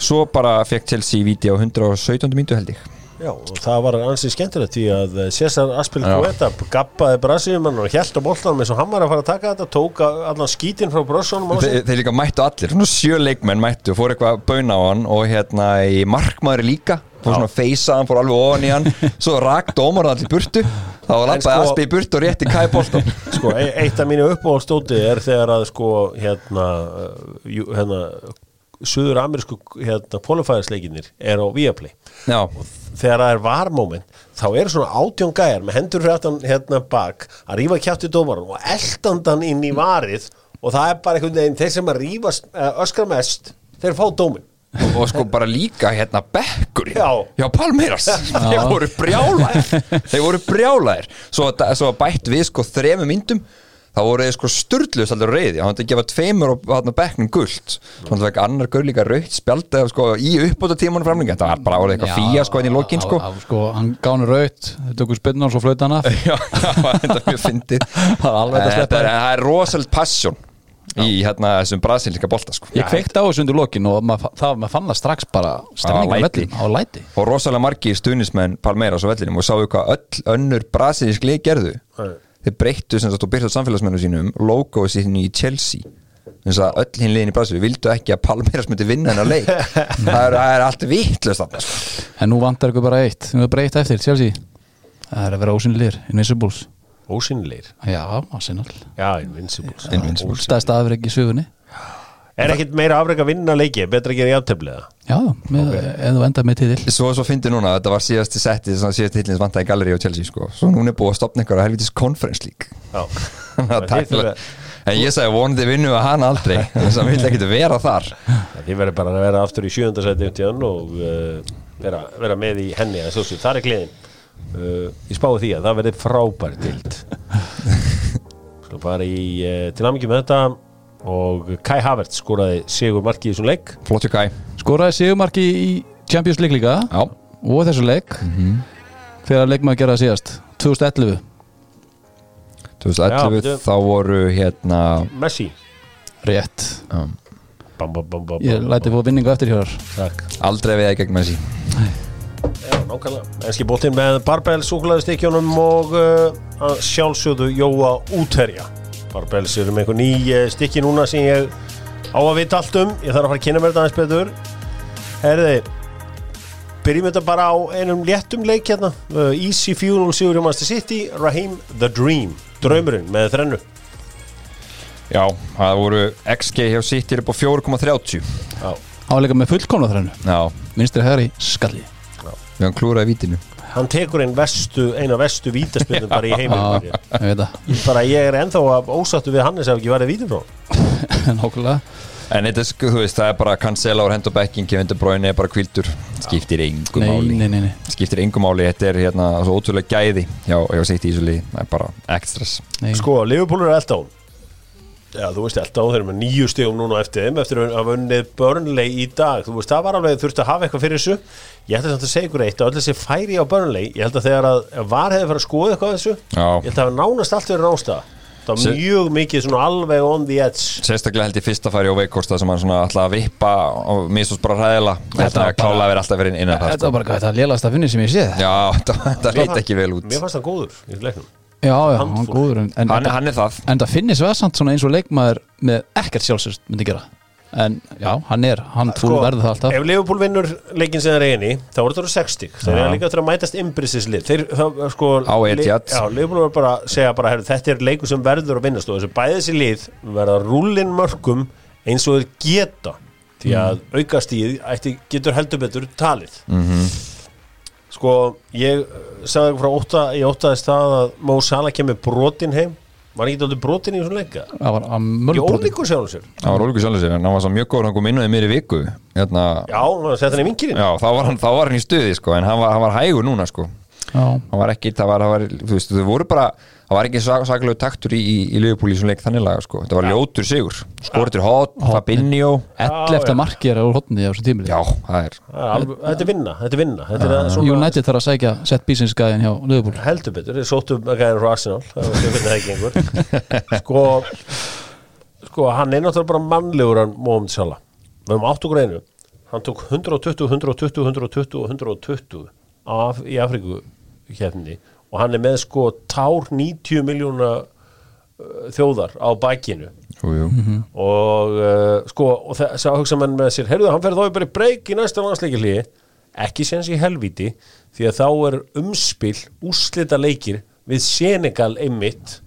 svo bara fekk Chelsea víti á 117. myndu held ég. Já, og það var ansið skemmtilegt því að eh, César Aspil. Guetta gappaði Brasíumann og hjælt á boltanum eins og hann var að fara að taka þetta tók allan skítinn frá brossunum Þe, þeir líka mættu allir, svona sjö leikmenn mættu fór eitthvað að bauna á hann og hérna í markmaður líka fór svona að feysa hann, fór alveg ofan í hann. Svo rak dómar allir í burtu. Þá var lappaði sko- Aspi í burtu og rétti Kai Bolton Sko, e- eitt af mínu uppáhaldstóti er þegar að sko, hérna, jú- hérna Suður amerísku hérna, qualifiers-leikinir er á Viaplay. Já, þegar það er varmoment þá eru svona átjón gæjar með hendur fyrir aftan hérna bak að rífa kjátt í dómaran og eldandan inn í varið og það er bara einhvern veginn þeir sem að rífa öskra mest þeir fá dómin og, og sko bara líka hérna bekkurinn Já. Já, Palmeiras, þeir voru brjálæðir þeir voru brjálæðir svo, svo bætt við sko þremu myndum þá voru þeir sko sturðlust allir reyði hann að gefa tveimur og hann bekknum gult. Þannig að vekk annar gaur líka raukt spjald sko í uppbóta tímanum framlinga þetta var bara eitthvað fía sko inn í lokin sko. sko Hann gáði raut, þau tökur spinnan og svo flöyti hann af. Já, já, þetta er mjög fyndið. Það var er, það er rosalega passion í hérna þessum brasilíska bolta sko. Ég kveikti á þessu undir lokin og maður, það, maður fann það strax bara stemninga á læti. vellin á læti. Og rosalega margir stuðnismenn Palmeiras á vellinum og sáu hvað öll önnur brasilísk lið gerðu. Nei. þeir breyttu sem sagt og byrtu samfélagsmennu sínum logoðu sínu í Chelsea. Þess að öll hinn liðin í Brasilíu vildu ekki að Palmeiras myndi vinna hennar leik. Það, er, það er allt vittlust þarna sko. En nú vantar ykkur bara eitt, nú er bara eitt eftir, Chelsea. Það er að vera ósynlir, Invincibles ósynleir Já, Arsenal. Já, Invincibles Invincibles. Stæðst afreg í sögunni. Er ekkit meira afreg að vinna leiki betra að gera játtöfliða Já, með, ef þú endar með titil. Svo, svo fyndi núna, þetta var síðasti setti síðasti tillins vantaði Gallery og Chelsea sko. svo núna er búið að stopna einhverja helvitis conference league. Já. Þannig að en ég sagði vonandi vinnu að hann aldrei. Þess að hann vildi ekki vera þar. Þið verður bara að vera aftur í sjöndarsæti og uh, vera, vera með í henni að það er gleðin uh, Ég spái því að það verður frábær tild Svo bara í uh, til aðmyggjum með þetta og Kai Havertz skoraði sigur marki í þessum leik. Flott hjá Kai. Skoraði sigumarki í Champions League líka. Já. og þessu leik. Þegar leikmaður gera það síðast? 2011 2011 Já, þá voru hérna Messi. Rétt. Bam, bam, bam, bam, Ég læti fóða vinningu eftir hér aldrei við gegn Messi Já, nákvæmlega. Enski bóttinn með Barbell súkulæðistikjónum og uh, sjálfsögðu Jóa útherja. Barbells eru með einhver ný uh, stykki núna sem ég á að vita allt um. Ég þarf að fara að kynna mér þetta aðeins betur. Herði byrjum þetta bara á einum léttum leik hérna. Uh, Easy 4-0 sigur í Master City Raheem The Dream Draumurinn með þrennu. Já, það voru XG hjá City er upp á 4,30 Já, Áleika með fullkomna þrennu. Já, Vinstri hægri skalli við hann klúraði vítinu. Hann tekur einn vestu, eina vestu vítaspindum bara í Já, ég það. Bara ég er ennþá að ósattu við Hannes ef ekki værið vítum frá Nákvæmlega. En þetta, er sko, þú veist, það er bara Cancela og Hendo Becking, Kevin De Bruyne er bara kvildur skiptir engum máli. nei, nei, nei. skiptir engum máli, þetta er hérna svo ótrúlega gæði hjá, hjá sitt í þessu liði. Það er bara ekstras Nei. Sko, Liverpool er elda á Já, þú veist elda á þeir eru með nýju stegum núna eftir þeim eftir að hafa unnið Burnley í dag. Þú veist, það var alveg þurfti að hafa eitthvað fyrir þessu. Ég ætla samt að segja ykkur eitt að öll þessi færi á Burnley ég held að þegar að var hefði farið að skoða eitthvað þessu Já. ég held að hafa nánast allt verið nástaða það var Se- mjög mikið svona alveg on the edge. Sérstaklega held ég fyrsta færi á veikosta sem hann svona alltaf að vippa og mistast bara hræðila Þetta þetta var bara- að vera alltaf verið innan það Þetta sko. var hvað þetta lélast að Já, það Já, hann Handfúll. góður en, en, hann, hann er það en það samt svona eins og leikmaður með ekkert sjálfsöst myndi gera en já, hann er, hann fúl verður það alltaf Ef Liverpool vinnur leikin sem það er eini þá voru þetta 60 þeir Já. eru líka til að mætast imbrissislið þeir, það, sko, Á Etihad. Já, Liverpool var bara að segja bara, herru, þetta er leikur sem verður að vinnast og þessi bæði þessi lið verða rúllin mörgum eins og þeir geta því að mm. aukastíð ætti, getur heldur betur talið Mhm. Sko, ég uh, sagði frá ótta, ég óttaðist það að Mo Salah kemur brotin heim. Var ekki aldrei brotin í þessum leika? Það var ólíkur sjálfum sér. Hann var ólíku sjálfur sér en hann var svo mjög góður hann kom inn á því mér í viku hérna, já, hann sett hann í vinkirinn já, þá var hann, þá var hann í stuði sko, en hann var, hann var hægur núna sko. Hann var ekki, það var, það var þú veist, þau voru bara það var ekki sak saklegu taktur í, í, í Liverpool í svona leik þannig laga sko. það var ljótur sigur, skoritur hot, Fabinho. 11. já. marki er á hotni á þessu tímili já, það er. Það er Þetta er vinna, þetta er vinna. Þetta er svona United þarf að sækja sett bísinsgæðin hjá Liverpool. Heldur betur, þeir sóttu með gæðin frá Arsenal það var ekki það einhver sko, sko, hann er náttúrulega bara mannlegur hann Mohamed Salah. Við höfum átt okkur einu. Hann tók 120, 120, 120 og 120 af, í Afríku kefni og hann er með sko tár 90 miljóna uh, þjóðar á bakinu jú, jú. og uh, sko og þess að hugsa menn með sér heyrðu hann fer þá bara í breyk í næsta landsleikilí ekki séns í helvíti því að þá er umspil úslita leikir við Senegal einmitt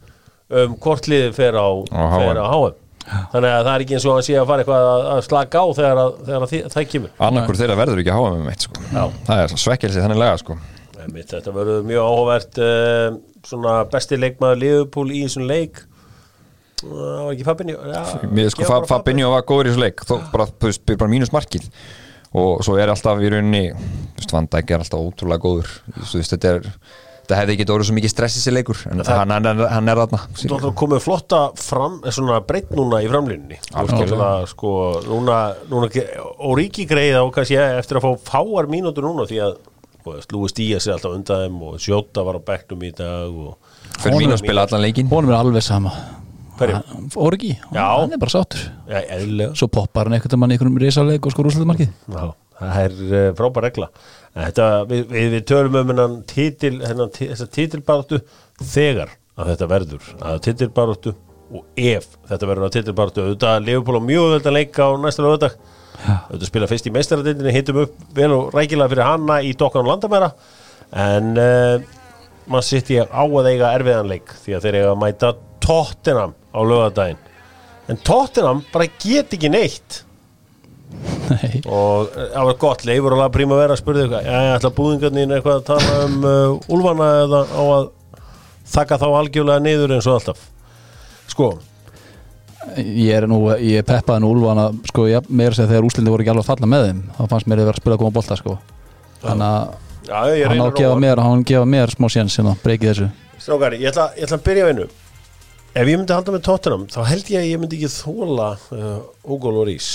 um hvort liðið fer á, HM. fer á HM þannig að það er ekki eins og hann sé að fara eitthvað að, að slaka á þegar, að, þegar að það kemur annarkur þeirra verður ekki að háa með meitt sko. Það er svekkelsi þannig laga sko. Einmitt, þetta verður mjög áhugavert uh, svona besti leikmaður Liverpool í þessum leik. Það var ekki Fabinho? Mér sko já, Fa- bara Fabinho. Var góður í þessu leik þó bara, bara mínus markið. Og svo er alltaf í rauninni þú veist, Van Dijk er alltaf ótrúlega góður. Þú veist, þetta er þetta hefði ekki orðið svo mikið stress í þessi leikur en Það- hann, hann, hann er þarna. Þú ætlar að komið flotta fram, eh, breytt núna í svona, sko, núna, núna og ríki greiða og kannski eftir að fá fáar mínútur núna því að Lúi Stías er alltaf undan þeim og Sjóta var á bekknum í dag fyrir mín að spila allan leikin Honum er alveg sama? Orgi, hann er bara sáttur. Ja, Svo poppar hann eitthvað mann í einhverjum risaleik og sko rúsleitumarkið Já, það er uh, frábær regla. Þetta, við, við, við tölum um hennan ti- þessa titilbaráttu þegar að þetta verður að titilbaráttu og ef þetta verður að titilbaráttu. Auðvitað Leopold á mjög völdan leika á næsta lögadag auðvitað spila fyrst í meistaradindinni hittum upp vel og rækilega fyrir hanna í dokkan landamæra. En uh, maður sitt ég á að eiga erfiðan leik því að þeir eiga að mæta Tottenham á lögadaginn en Tottenham bara get ekki neitt. Nei, og eh, það var gott leifur og príma vera að spurði eitthvað, ég ætla búðingarnir eitthvað að tala um uh, úlfana eða á að þakka þá algjörlega niður eins og alltaf? Sko, ég er nú, ég peppaði nú Úlfana sko, ég, meira sér þegar úslindi voru ekki alveg að falla með þeim þá fannst mér að vera að spila að koma bolta sko. Þannig að ég hann á að gefa mér hann að gefa mér smá séns hérna, breykið þessu. Strákari, ég ætla, ég ætla að byrja á einu. Ef ég myndi halda með Tottenham þá held ég að ég myndi ekki þóla uh, Hugo Lloris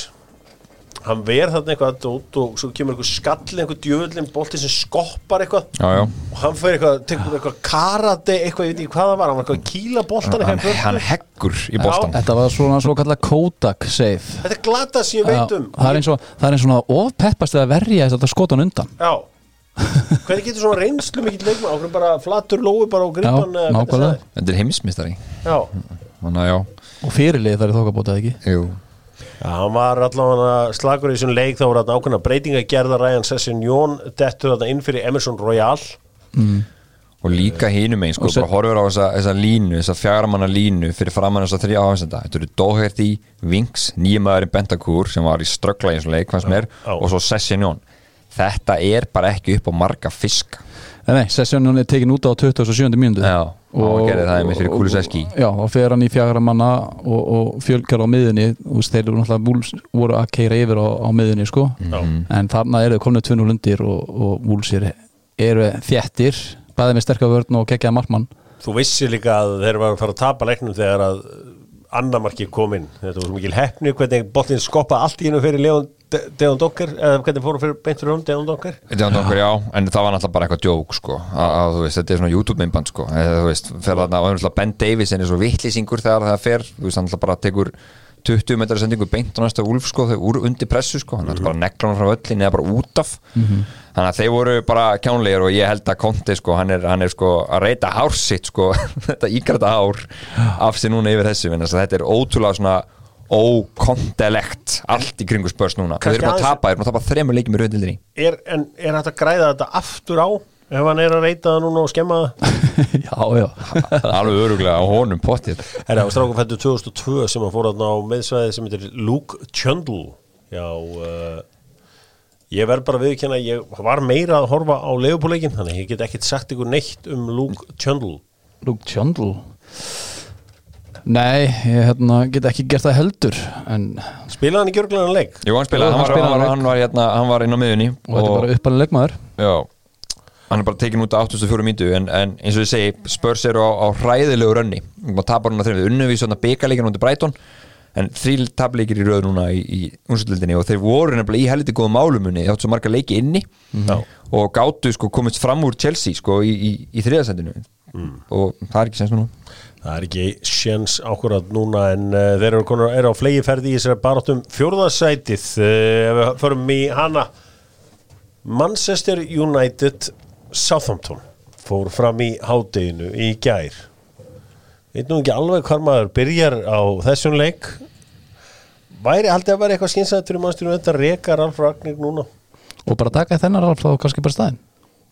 hann ver þarna eitthvað út og svo kemur eitthvað skall einhver djöfullin bolti sem skoppar eitthvað. Já, já. og hann fyrir eitthvað, tekur eitthvað karate eitthvað, ég veit ekki hvað það var, hann var eitthvað að kýla boltan Hann, eitthvað hann burtu. heggur í boltan Þetta var svona svo kallar Kodak save. Þetta er glata sem ég veit um. það er eins og, það er eins og ofpeppast að verja þess að skota hann undan. Já. Hvernig getur svona reynslu mikill leikma Ákveð bara flatur lói bara á gripan þetta er já, og fyrirlið þar er þokkabótað ekki? Jú Já hann var allavega slagur í þessum leik. Þá voru þarna ákveðna breytinga gerða Ryan Sessignon dettur þarna inn fyrir Emerson Royal. Og líka hinum einn sko, bara horfur á þessa, þessa línu, þessa fjármanna línu fyrir framann þessa þrjá áhersenda þetta eru Doherty, Vinks, nýjumæðurinn Bentakur sem var í ströggla í þessum leik fannst mér, og svo Sessinjón þetta er bara ekki upp á marga fiska Nei, sessjónin er tekin út á 27. mínútu Já, og gerði það einmitt fyrir Kuliseski Já, og fer hann í fjagra manna og, og fjölgar á miðunni og þeir eru náttúrulega voru að keira yfir á, á miðunni sko. Já. en þarna eru komnið 2-0 undir og, og Wools eru, eru þjættir bæði með sterkar vörn og geggjaða markmann Þú vissir líka að þeir var að fara að tapa leiknum þegar að annamarki kom inn þetta var svo mikil hefni hvernig boltin skoppaði allt í hennu fyrir Leon Deon Donker eða hvernig fórum fyrir beint fyrir hún Deon Donker var okkur, já, en það var náttúrulega bara eitthvað djók sko, að, þú veist, þetta er svona YouTube-myndband sko, eða þú veist, fer þarna og náttúrulega Ben Davis er svo vittlýsingur þegar það fer, þú veist, hann náttúrulega bara tekur 20 metrar sendingu beint á næsta úlf sko, þau úr undir pressu sko, hann náttúrulega bara negla hann frá öllin eða bara út af. Þannig að þeir voru bara kjánlegir og ég held að Conte sko, hann er, hann er sko að reyta hár sitt sko, þetta ígræta hár af sig núna yfir þessu, en þetta er ótrúlega svona ókontelegt allt í kringu spörs núna, þau Kannski eru bara að tapa, þeir eru bara að tapa þremur leikjum í rauðildinni er, en er hægt að græða þetta aftur á ef hann er að reyta það núna og skemma það? Já, já. Alveg öruglega á honum pottið. Herra, og strákum fættu 2002 sem hann fór þarna á meðsvæði sem heitir Luke Chundle Já, uh, ég verð bara viðkjanna ég var meira að horfa á leifupúleikin þannig að ég get ekkert sagt ykkur neitt um Luke Chundle Luke Chandler Nei, ég hérna, get ekki gert það heldur en, Spilaði hann í gjörglæðan leik? Jú, hann spilaði, hann, hann hann, hann, var, hérna, hann var inn á miðunni og þetta er bara uppalega leikmaður. Já, hann er bara tekin út á 84 mínu en, en eins og ég segi, Spurs eru á, á hræðilegu rönni, maður tapar hann að þeim við unnum við svona byggarleikin undir Brighton en þrýl tapleikir í röð núna í, í únsluldinni og þeir voru nefnilega í helviti góða málumunni, þeir áttu svo marga leiki inni. Já. og gátu sko komist fram úr Chelsea sko í, í, í þriðasendinu og það er ekki sens núna Það er ekki sjens ákvörðat núna en uh, þeir eru, konur, eru á flegi ferði í þessari barátum fjórðasætið uh, ef við förum í hana. Manchester United Southampton fór fram í hádeginu í gær. Veit nú ekki alveg hvar maður byrjar á þessum leik. Væri haldið að vera eitthvað skynsætt fyrir Manchester United að reka Ralf Ragník núna? Og bara taka þennar Ralf þá kannski bara staðin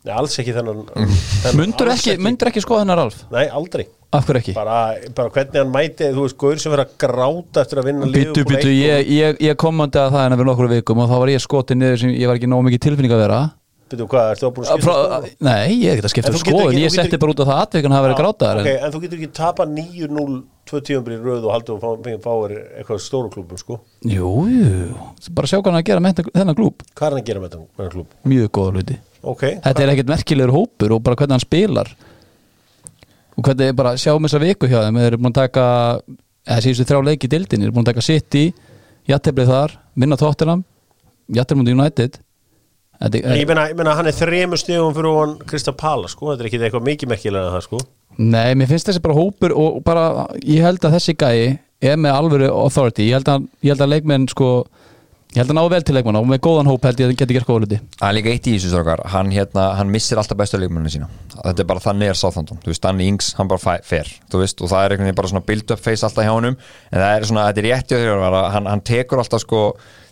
Nei, alls ekki þennan, Mundur ekki, ekki. skoða þennar Ralf? Nei, aldrei Af hverju ekki? bara, bara hvernig hann mæti þú veist, góður sem verið að gráta eftir að vinna Býtu, býtu, ég, ég, ég komandi að það en fyrir nokkru vikum og þá var ég skotið niður sem ég var ekki nóg mikið tilfinning að vera. Býtu, hvað, ertu að búin að skipta skoðun? Nei, ég er ekki að skipta um skoðun. Ég setti bara út á það atvikan hafa verið grátaðar ok, en en þú getur ekki tapa 9-0 tvö tíumbri í röð og haldið og fá- fengið fáir eitthvað stóru klubum, sko. Jú, bara sjá hvað hann að gera með þennan klúb hvað er hann að gera með þennan klub? Mjög góða hluti. Ok, Þetta er ekkert merkilegur hópur og bara hvernig hann spilar og hvernig bara sjáum þessa viku hjá þeim? Þeir eru búin að taka eða síðustu þrjá leiki í dildinni, þeir eru búin að taka City jatteblið þar, vinna Tottenham jatteblið United. Þetta ég er, ég meina hann er þremur stegum fyrir hann Krista Pala, sko, þetta er ekki eitthvað mikið merkilega það, sko. Nei, mér finnst þessi bara hópur og bara, ég held að þessi gæi er með alvöru authority, ég held að, ég held að leikmenn sko, ég held að ná vel til leikmanna og með góðan hóp held ég að það geti gert góða hluti. Það er líka eitt í þessu strákar, hann, hérna, hann missir alltaf bestu leikmenninu sína. Þetta er bara þannig er Southampton, þú veist, Danny Ings, hann bara fer. Þú veist, og það er einhvern veginn bara svona build up face alltaf hjá honum. En það er svona, þetta er rétti og þegar hann, hann tekur alltaf sko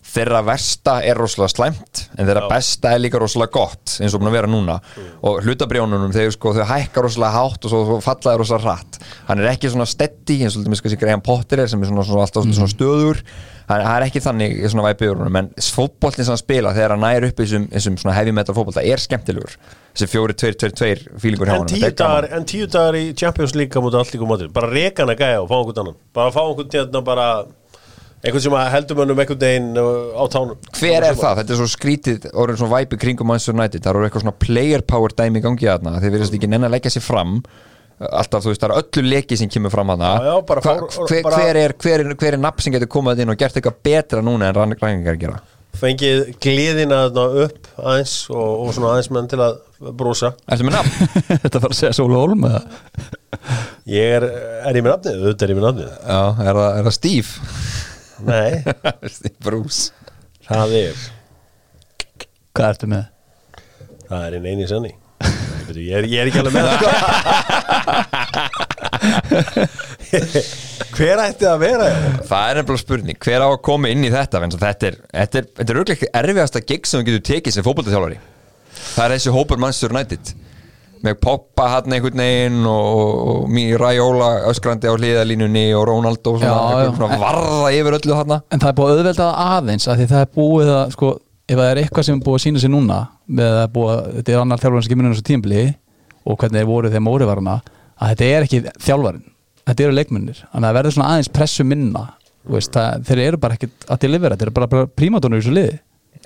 Þeirra versta er rosalega slæmt En þeirra besta er líka rosalega gott Eins og búin að vera núna. Og hlutabrjónunum, þegar sko, þau hækka rosalega hátt Og svo, svo fallaði rosalega hratt. Hann er ekki svona steady, eins og þessi Graham Potter er Sem er svona, svona alltaf svona stöður. Hann hann er ekki þannig svona væpið úr honum en fótboltin sem hann spila þegar hann nær upp í þessum, þessum svona heavy metal fótbolta er skemmtilegur. Þessi fjóri, tveir, tveir, tveir fílingur hjá dagar, en tíu dagar í Champions League á móti allt líka móti, bara reka hann að gæja og fá einhvern annan. Bara fá einhvern tíðan bara einhvern sem heldur mönnum einhvern deginn uh, á tánum. Hver er það? Þetta er svo skrítið orðin svona væpið kringum Manchester United. Það eru eitthvað svona player power dæmi í gangi þarna. Þeir verðast ekki nenn að leggja sér fram. Alltaf þú veist, það er öllu leki sem kemur fram fár- hver, hver, er, hver, er, er nafn sem getur komað inn og gert eitthvað betra núna en ranningar gera? Fengið gleðina þarna upp aðeins og, og svona aðeins menn til að brosa? Þetta var að segja Sólu Holm ég er, er ég með nafnið? auðvitað er ég með nafnið. Já, er er það Steve? Nei, Bruce það er. Hvað ertu með? það er einn eini sannig Ég, ég, er, ég er ekki alveg með það hver ætti að vera Það er nefnilega spurning, hver á að koma inn í þetta þetta er, þetta er, þetta er ekki erfiðasta gig sem þú getur tekið sem fótboltaþjálfari. Það er þessi hópur Manchester United með Pogba hann einhvern veginn og, og Mí Raiola öskrandi á hliðalínunni og svona, Já, já. einhvern svona varða yfir öllu hann En það er búið að auðvelda aðeins að því það er búið að sko, ef það er eitthvað sem er búið að sína sig núna með að búa, þetta er annar þjálfarinn sem kemur á þessu tímbli og hvernig þeir voru þegar Móri var hana að þetta er ekki þjálfarinn. Þetta eru leikmennir, þannig að það verður svona aðeins pressu minna. Veist, það, þeir eru bara ekkit að delivera, þeir eru bara, bara prímadónur í þessu liði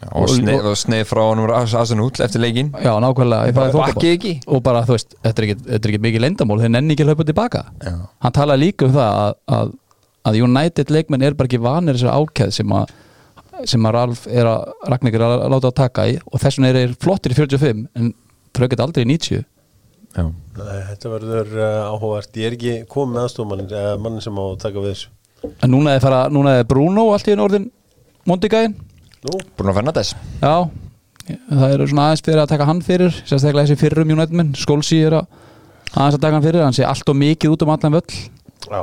og sneið, og sneið frá honum aðsinn út eftir leikin Já, nákvæmlega, ekki. og bara, þú veist, þetta er ekki, þetta er ekki mikið leyndamál þeir nenni ekki að hlaupa tilbaka. Já. hann talaði líka um það að, að, að United leikmenn er bara ekki vanir þessar ákæð sem að sem að Ralf er að Ragnar er að láta að taka í. Og þess vegna er flottir í 45 en frökket aldrei í 90 Já. Nei, þetta verður uh, áhugavert. Ég er ekki komið með aðstofmannin eða mannin sem á að taka við þessu. En núna er, fara, núna er Bruno allt í einu orðin Mondigæin Nú, Bruno Fernandes já, það eru svona aðeins fyrir að taka hann fyrir sérstaklega þessi fyrrum menn. Skólsi er að aðeins að taka hann fyrir hann sé allt og mikið út um allan völl. Já.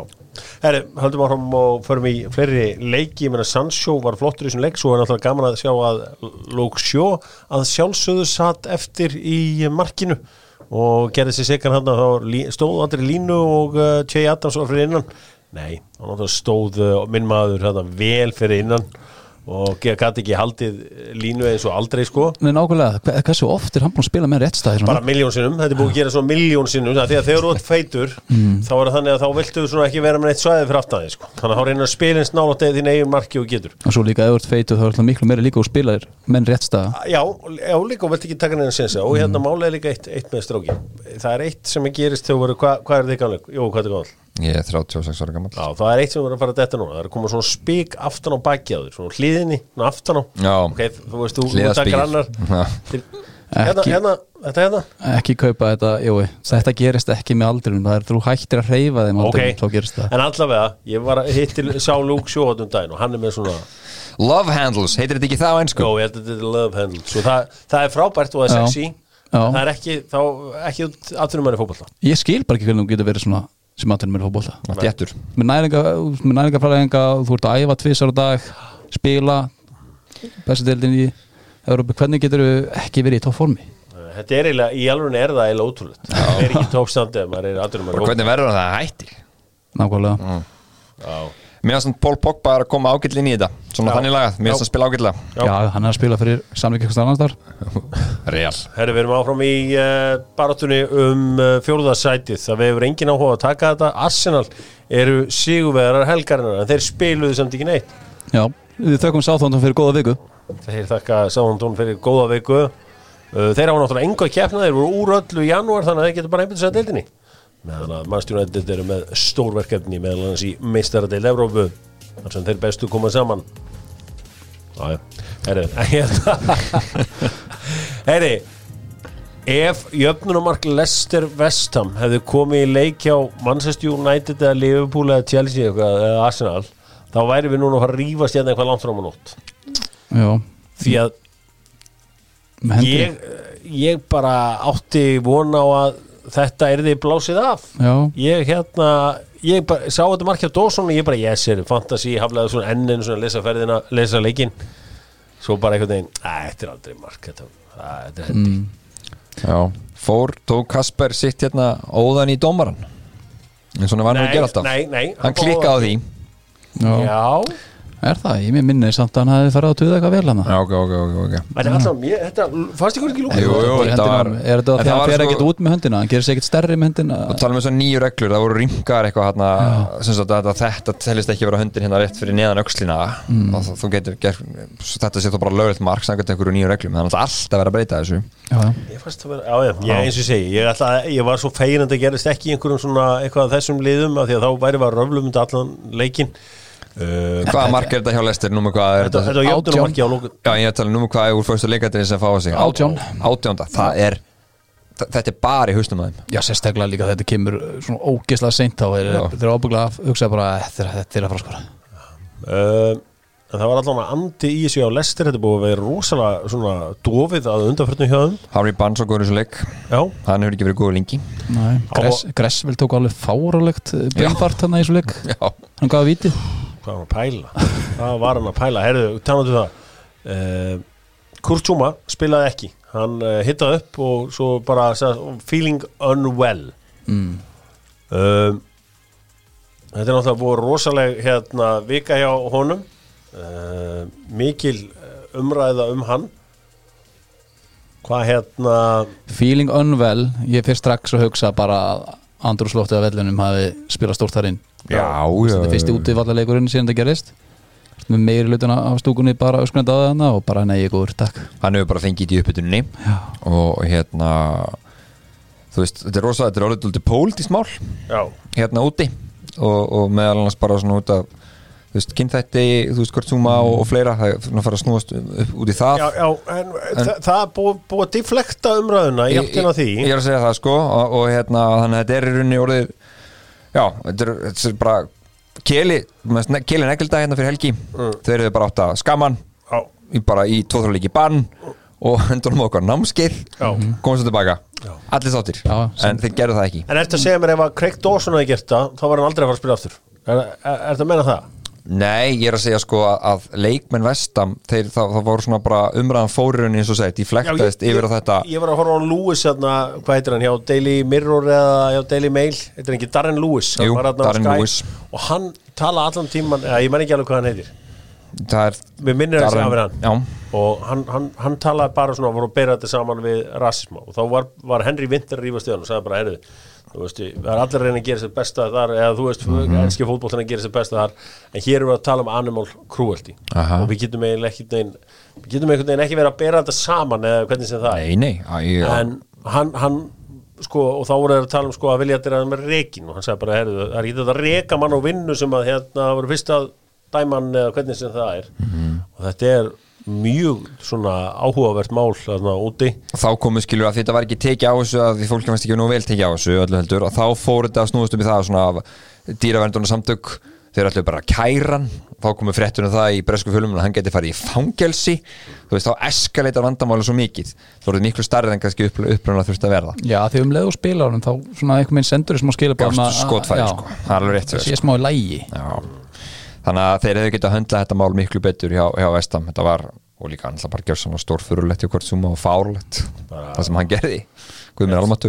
Herri, höldum áfram og förum í fleiri leiki, ég meina Sancho var flottur í þessum leik, svo er náttúrulega gaman að sjá að Luke Shaw að sjálfsögðu satt eftir í markinu og gerði sér sikan hann að stóð andri línu og uh, Tjei Adams var fyrir innan. Nei, hann stóð uh, minn maður hérna vel fyrir innan og gæti ekki haldið línu eins og aldrei sko. En ákveðlega, hve- hversu oft er hann búin að spila með réttstæði bara miljón sinnum, þetta er búið að gera svona miljón sinnum. Það því að þegar þú ert feitur þá er þannig að þá viltu svona ekki vera með neitt svæði fyrir aftan þig sko. þannig að þá reynir að spila eins nálátt eða þín eigin marki og getur. Og svo líka ef þú ert feitu þá er alltaf miklu meiri líka og spilaðir menn réttstæða já, já líka og vilt ekki taka neina sensa og hérna málega er líka eitt, eitt Ég er 36 ára gammal Já, það er eitt sem verður að fara að detta núna. Það er að koma svona spík aftan á þér svona hliðinni, svona aftan á. Já. ok, þú veist, þú, takkar annar. Til, hérna, Ekki- hérna, þetta hérna. Ekki kaupa þetta, jói, þetta gerist ekki með aldrinum, það er þú hættir að hreyfa þeim aldrinum, ok, þá gerist það. En allavega ég var að hittir, sá Luke Sjóðum daginn og hann er með svona Love handles, heitir þetta ekki það á einsku? Go, ég held að þetta er love handle Svo það, það er frábært og það er Já. sexy. Já. Það er ekki, þá, ekki aðtunum manni fótbolta. Ég skil bara ekki hvernig þú getur verið svona sem aldrinum er Djettur með næringa, með næringafræðinga þú ert að æfa tvisar á dag spila bestu deildin í Európa, hvernig getur þú ekki verið í topp formi Þetta er eiginlega, í alveg er það eiginlega ótrúlega Það er ekki tókstandi aðtunum manni hvernig verður það að hætti? nákvæmlega, Já, Mér finnst Pól Pogba er að koma ágætli inn í þetta Svona þannig lagað, mér finnst að spila ágætlega. Já. já. hann er að spila fyrir samvík eitthvað annars þar Real. Herri, við erum áfram í uh, barátunni um uh, fjórðarsætið Það við hefur engin áhuga að taka þetta. Arsenal eru sigurvegarar helgarinnar en þeir spiluðu samt ekki neitt. Já, við þökkum sáþóndum fyrir góða viku. Þeir þakka Sáhantón fyrir góða viku. Uh, Þeir hafa náttúrulega enga keppna Þeir voru úr öllu í janúar þannig að þeir getur bara að deildinni meðan að Manchester United eru með stórverkefni meðal annars í meistaradeild Evrópu þar sem þeir bestu koma saman. Jájá, herri. Herri Ef jöfnunumark Leicester Vestham hefði komið í leik hjá Manchester United eða Liverpool eða Chelsea eða Arsenal þá væri við núna að rífast hérna eitthvað langt fram á nótt. Já, því að ég, ég bara átti vona á að þetta er því blásið af. Já, ég hérna ég bara, sá þetta markja Dawson og ég bara yes, er fantasy, haflaði svona ennin svona lesa ferðina, lesa leikinn. Svo bara einhvern veginn, þetta er aldrei mark þetta, þetta er hendi. Mm, Já, fór, tók Kasper sitt hérna óðan í dómaran og hann var nú að gera alltaf. nei, nei, Hann klikkaði á því. Já. já, er það, ég minni samt að hann hefði farið að tuða eitthvað vel hann. Já, ok, ok, ok, þetta er alltaf mér, þetta, fannst ykkur ekki lúka Jú, jú, þetta var er þetta en að það hann fer sko- ekkert út með höndina? Hann gerir sér ekkert stærri með höndina? Og tala um þessar nýju reglur, það voru ringar eitthvað hérna, sem sagt að þetta, þetta telist ekki vera höndin hérna rétt fyrir neðan öxlina. Og þú- getur, ger, þetta sé þá bara lögulegt mark samkvæmt einhverju nýju reglum, þannig að alltaf vera að breyta þessu. Ég fannst að vera, já, já, eins og segi ég, ætla, ég var svo fegin að það gerist ekki einhverjum svona eitthvað af þessum liðum af því að þá væri var röflum undir allan leikin uh, Hvaða mark er þetta hjá Lester, númer hvað er Þetta þetta? þetta var jöfnum Átján. marki á lókun Já, ég er að tala um númer hvað er úr fyrstu leikandri sem fá á sig. Átján. Átjánda, það er þetta er bara í haustum að þeim. Já, sérstaklega líka þetta kemur uh, svona ógeðslega seint er þetta er ábygglega að hugsa bara þetta er, þetta er að fara skora. Uh, það var allavega andi í þessu á Lester Þetta er búið að vera rosalega svona dofið að undanförnum hjá þeim. Harry Barnes á góður þessu leik. Já, hann hefur ekki verið góður lengi. Nei, Gress, Gressvill tók alveg fáralegt beinfart hann í þessu leik. Já, hann gaf víti hvað var hann að pæla? Hvað var hann að pæla? Herðu, tannatu það uh, Kurtjúma spilaði ekki Hann uh, hittaði upp og svo bara sagði, feeling unwell mm. um, Þetta er náttúrulega búið rosaleg hérna vika hjá honum uh, mikil umræða um hann Hvað hérna Feeling unwell, ég fyrst strax að hugsa bara að andrúslóftið af vellunum hafi spilað stórt þar inn Já, Þetta er fyrsti útivallaleikurinn síðan það gerist með meiri hlutuna af stúkunni bara öskrandi á þarna og bara nei, ég góður, takk. Hann hefur bara fengið í uppbytunni og hérna þú veist, þetta er rosa, þetta er orðið dálítið pólitískt mál. Já, hérna úti og, og meðal annars bara svona út af þú veist, kynþætti, þú veist, hvort Zuma og, og fleira, það fara að snúast út í það. Já, já en, en það búið, búið að difflekta umræðuna í áttina því. Ég er að segja það sko og, og hérna, þannig að þetta er í rauninni orðið já, þetta er, þetta er bara Keli, Keli Neglda hérna fyrir helgi. Þeir eru bara átt að skaman Já, í, bara í tóþróleiki bann og hendur um okkar námskeið. Já. komum svo tilbaka, allir þáttir Já, en þeir gerðu það ekki. En ertu að segja mér ef að Craig Dawson hefði gert það þá var hann aldrei að fara að spila aftur. Er, er, er það að menna það? Nei, ég er að segja sko að, að leikmenn vestam, þeir, það, það voru svona bara umræðan fórurinn eins og segt, ég flektaðist yfir á þetta. Ég var að horfa á hann Lewis hérna, hvað heitir hann, hjá Daily Mirror eða hjá Daily Mail, heitir hann ekki Darren Lewis? Hann Jú, á Darren Lewis. og hann tala allan tíman eða, ég menn ekki alveg hvað hann heitir. Það er minnir að segja fyrir hann. Já, og hann, hann, hann talaði bara svona voru að bera þetta saman við rasisma. Og þá var, var Henry Winter að rífa stöðan og sagði bara, heyrðu, þú veist, það er allir að reyna að gera sér besta þar, eða þú veist, mm -hmm. enski fótboltan að gera sér besta þar, en hér erum við að tala um animal cruelty. Aha. og við getum eiginlega ekki við getum einhvern veginn ekki verið að bera þetta saman eða hvernig sem það er. Nei, nei á, ég, en hann, hann sko, og þá voru þeir að tala um sko að vilja þetta með reikin og hann sagði bara, heyrðu, það er ekki þetta að reika mann á vinnu sem að hérna voru fyrst að dæman eða hvernig sem það er. Og þetta er mjög svona áhugavert mál þarna úti. Þá komu skilur að þetta var ekki tekið á þessu að því fólk fannst ekki nú vel tekið á þessu öllu heldur og þá fór þetta að snúast um í það svona af dýravernduna samtök þeir ætlu bara að kæra hann þá komu fréttunum það í bresku fjölum hann geti farið í fangelsi. Þú veist þá eskaleita vandamáli svo mikið. Þá er þetta miklu starrið en kannski upp, uppröðuna þurft að verða. Já, því um leið og spila honum þá svona einhvern veginn sendur smá skilabóð gástu skotfæri sko, það er alveg rétt Þannig að þeir hefðu getað að höndla þetta mál miklu betur hjá, hjá Vestam Þetta var, og líka hann bara gjör svona stórfurulegt hjá hvort suma og fárulegt. Það sem hann gerði.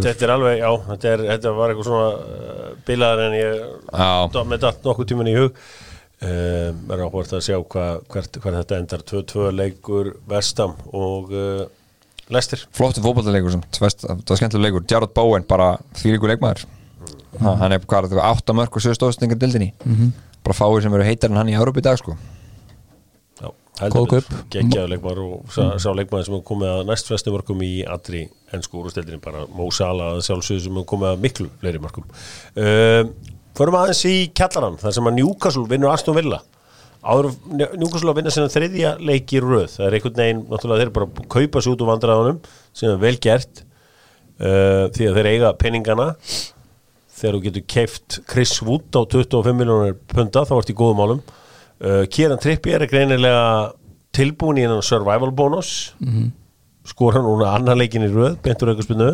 Þetta er alveg, já, þetta, er, þetta var eitthvað svona uh, bilaðar en ég með datt nokkuð tíman í hug. Um, er áhvert að sjá hvað hvert, hvert þetta endar. 2-2 leikur Vestam og uh, Lestir Flottu fótballleikur sem það var skemmtilega leikur. Jarrod Bowen, bara þvílíkur leikmaður. Ha, Hann er hvað, það var 8 mörg og 7 stóðstingar dildinni bara fáir sem eru heitar en hann í Európa í dag sko. Kaup. Gekkjaður leikmaður og sá, sá leikmaður sem hefur komið að næst flestu mörgum í allri ennsku úrstældinni bara Mo Salah að sjálfsögðu sem hefur komið að miklu fleiri mörgum. Um, Förum aðeins í kjallaran þar sem að Newcastle vinnur Aston Villa. Áður Newcastle að vinna sinna þriðja leik í röð. Það er einhvern veginn, náttúrulega þeir bara að kaupa sér út úr vandræðunum sem er vel gert uh, því að þeir eiga peningana þegar þú getur keift Chris Wood á 25 miljónur punta þá ert í góðum málum. Uh, Kieran Trippier er greinilega tilbúin í hennan survival bonus. Mm -hmm. skor hann núna annar leikin í röð beintur aukarspunnu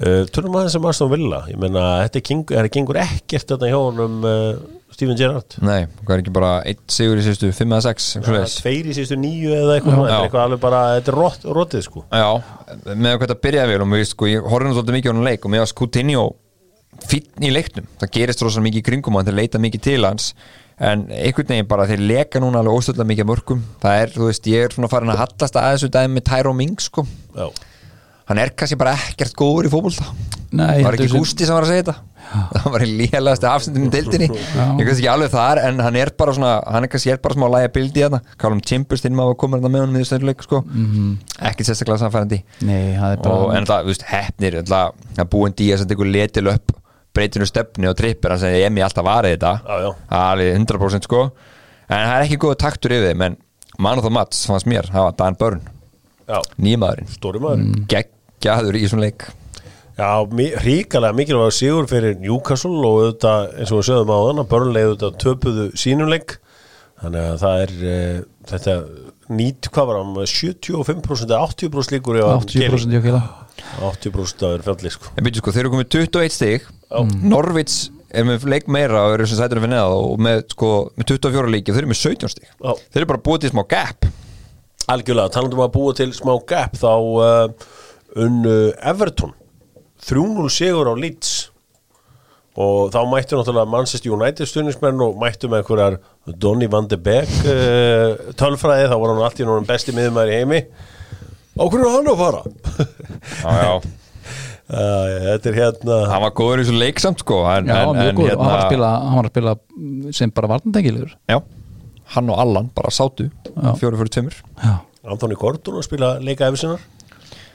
uh, Turnum aðeins sem Aston Villa. Ég menna þetta gengur, er gengur ekkert þetta hjá honum uh, Steven Gerrard. Nei, hvað er ekki bara 1 sigur í síðustu 5 eða 6 Það er tveir í síðustu nýju eða eitthvað þetta er eitthvað alveg bara, þetta er rótt, róttið sko. Já, með hvað þetta byrjaði vel og mér sko, ég horfði svolítið mikið á hann leik og mér var Coutinho fínn í leiknum, það gerist rosa mikið í kringum og þeir leita mikið til hans en einhvern veginn bara þeir leka núna alveg óstöðlega mikið mörgum, það er, þú veist, ég er svona farin að hallast að þessu dæmi með Tyrone Mings sko, Já, hann er kannski bara ekkert góður í fótbolta, Nei, var ekki Gústi sem var að segja þetta það var í lélegasti afsendinu deildinni. Ég kannski ekki alveg þar en hann er bara svona hann er kannski er bara smá læga bildi í þetta Callum Timbers þinn maður komur þetta með honum í þessu leik sko. ekki sérstaklega samfærandi Nei, það er og bara en það, þú veist, hefnir það að búin díja sem tekur letil upp breytinu stefni og trippir. Hann segja ég mér alltaf varðið þetta. Já, já. Það er alveg 100% sko. En það er ekki góð taktur yfir en mann og það Mats fannst mér, það var Dan Börn nýmaðurinn, geggjaður í þessum leik Já, hrikalega mikilvæg sigur fyrir Newcastle og auðvitað, eins og við sögum á þann að börnlega auðvitað töpuðu sínumleik þannig að það er uh, þetta nýtt, hvað var hann 75% eða 80% líkur ef að 80% jökila 80% að vera fjalli sko. en byrju sko, þeir eru komið 21 stig. Norvits er með leik meira og eru sem að finna það og með, sko, með 24 leiki og þeir eru með 17 stig. Já. þeir eru bara búið til smá gap. Algjörlega, talandum að búa til smá gap þá uh, unnu Everton 3-0 sigur á Leeds. Og þá mættu náttúrulega Manchester United stuðnismenn og mættu með einhverjar Donny van de Beek uh, tölfræði, þá var hann allt í núna besti miðumæður í heimi. Á hverju er hann að fara? Já, já, Uh, þetta er hérna hann var góður í þessu leik samt sko. En, Já, en, en, góð, hann var hérna, spila hann var að spila sem bara varnandengilur hann og Allan bara sátu fjóru fyrir tveimur. Já, Anthony Gordon að spila leika efir sinnar. já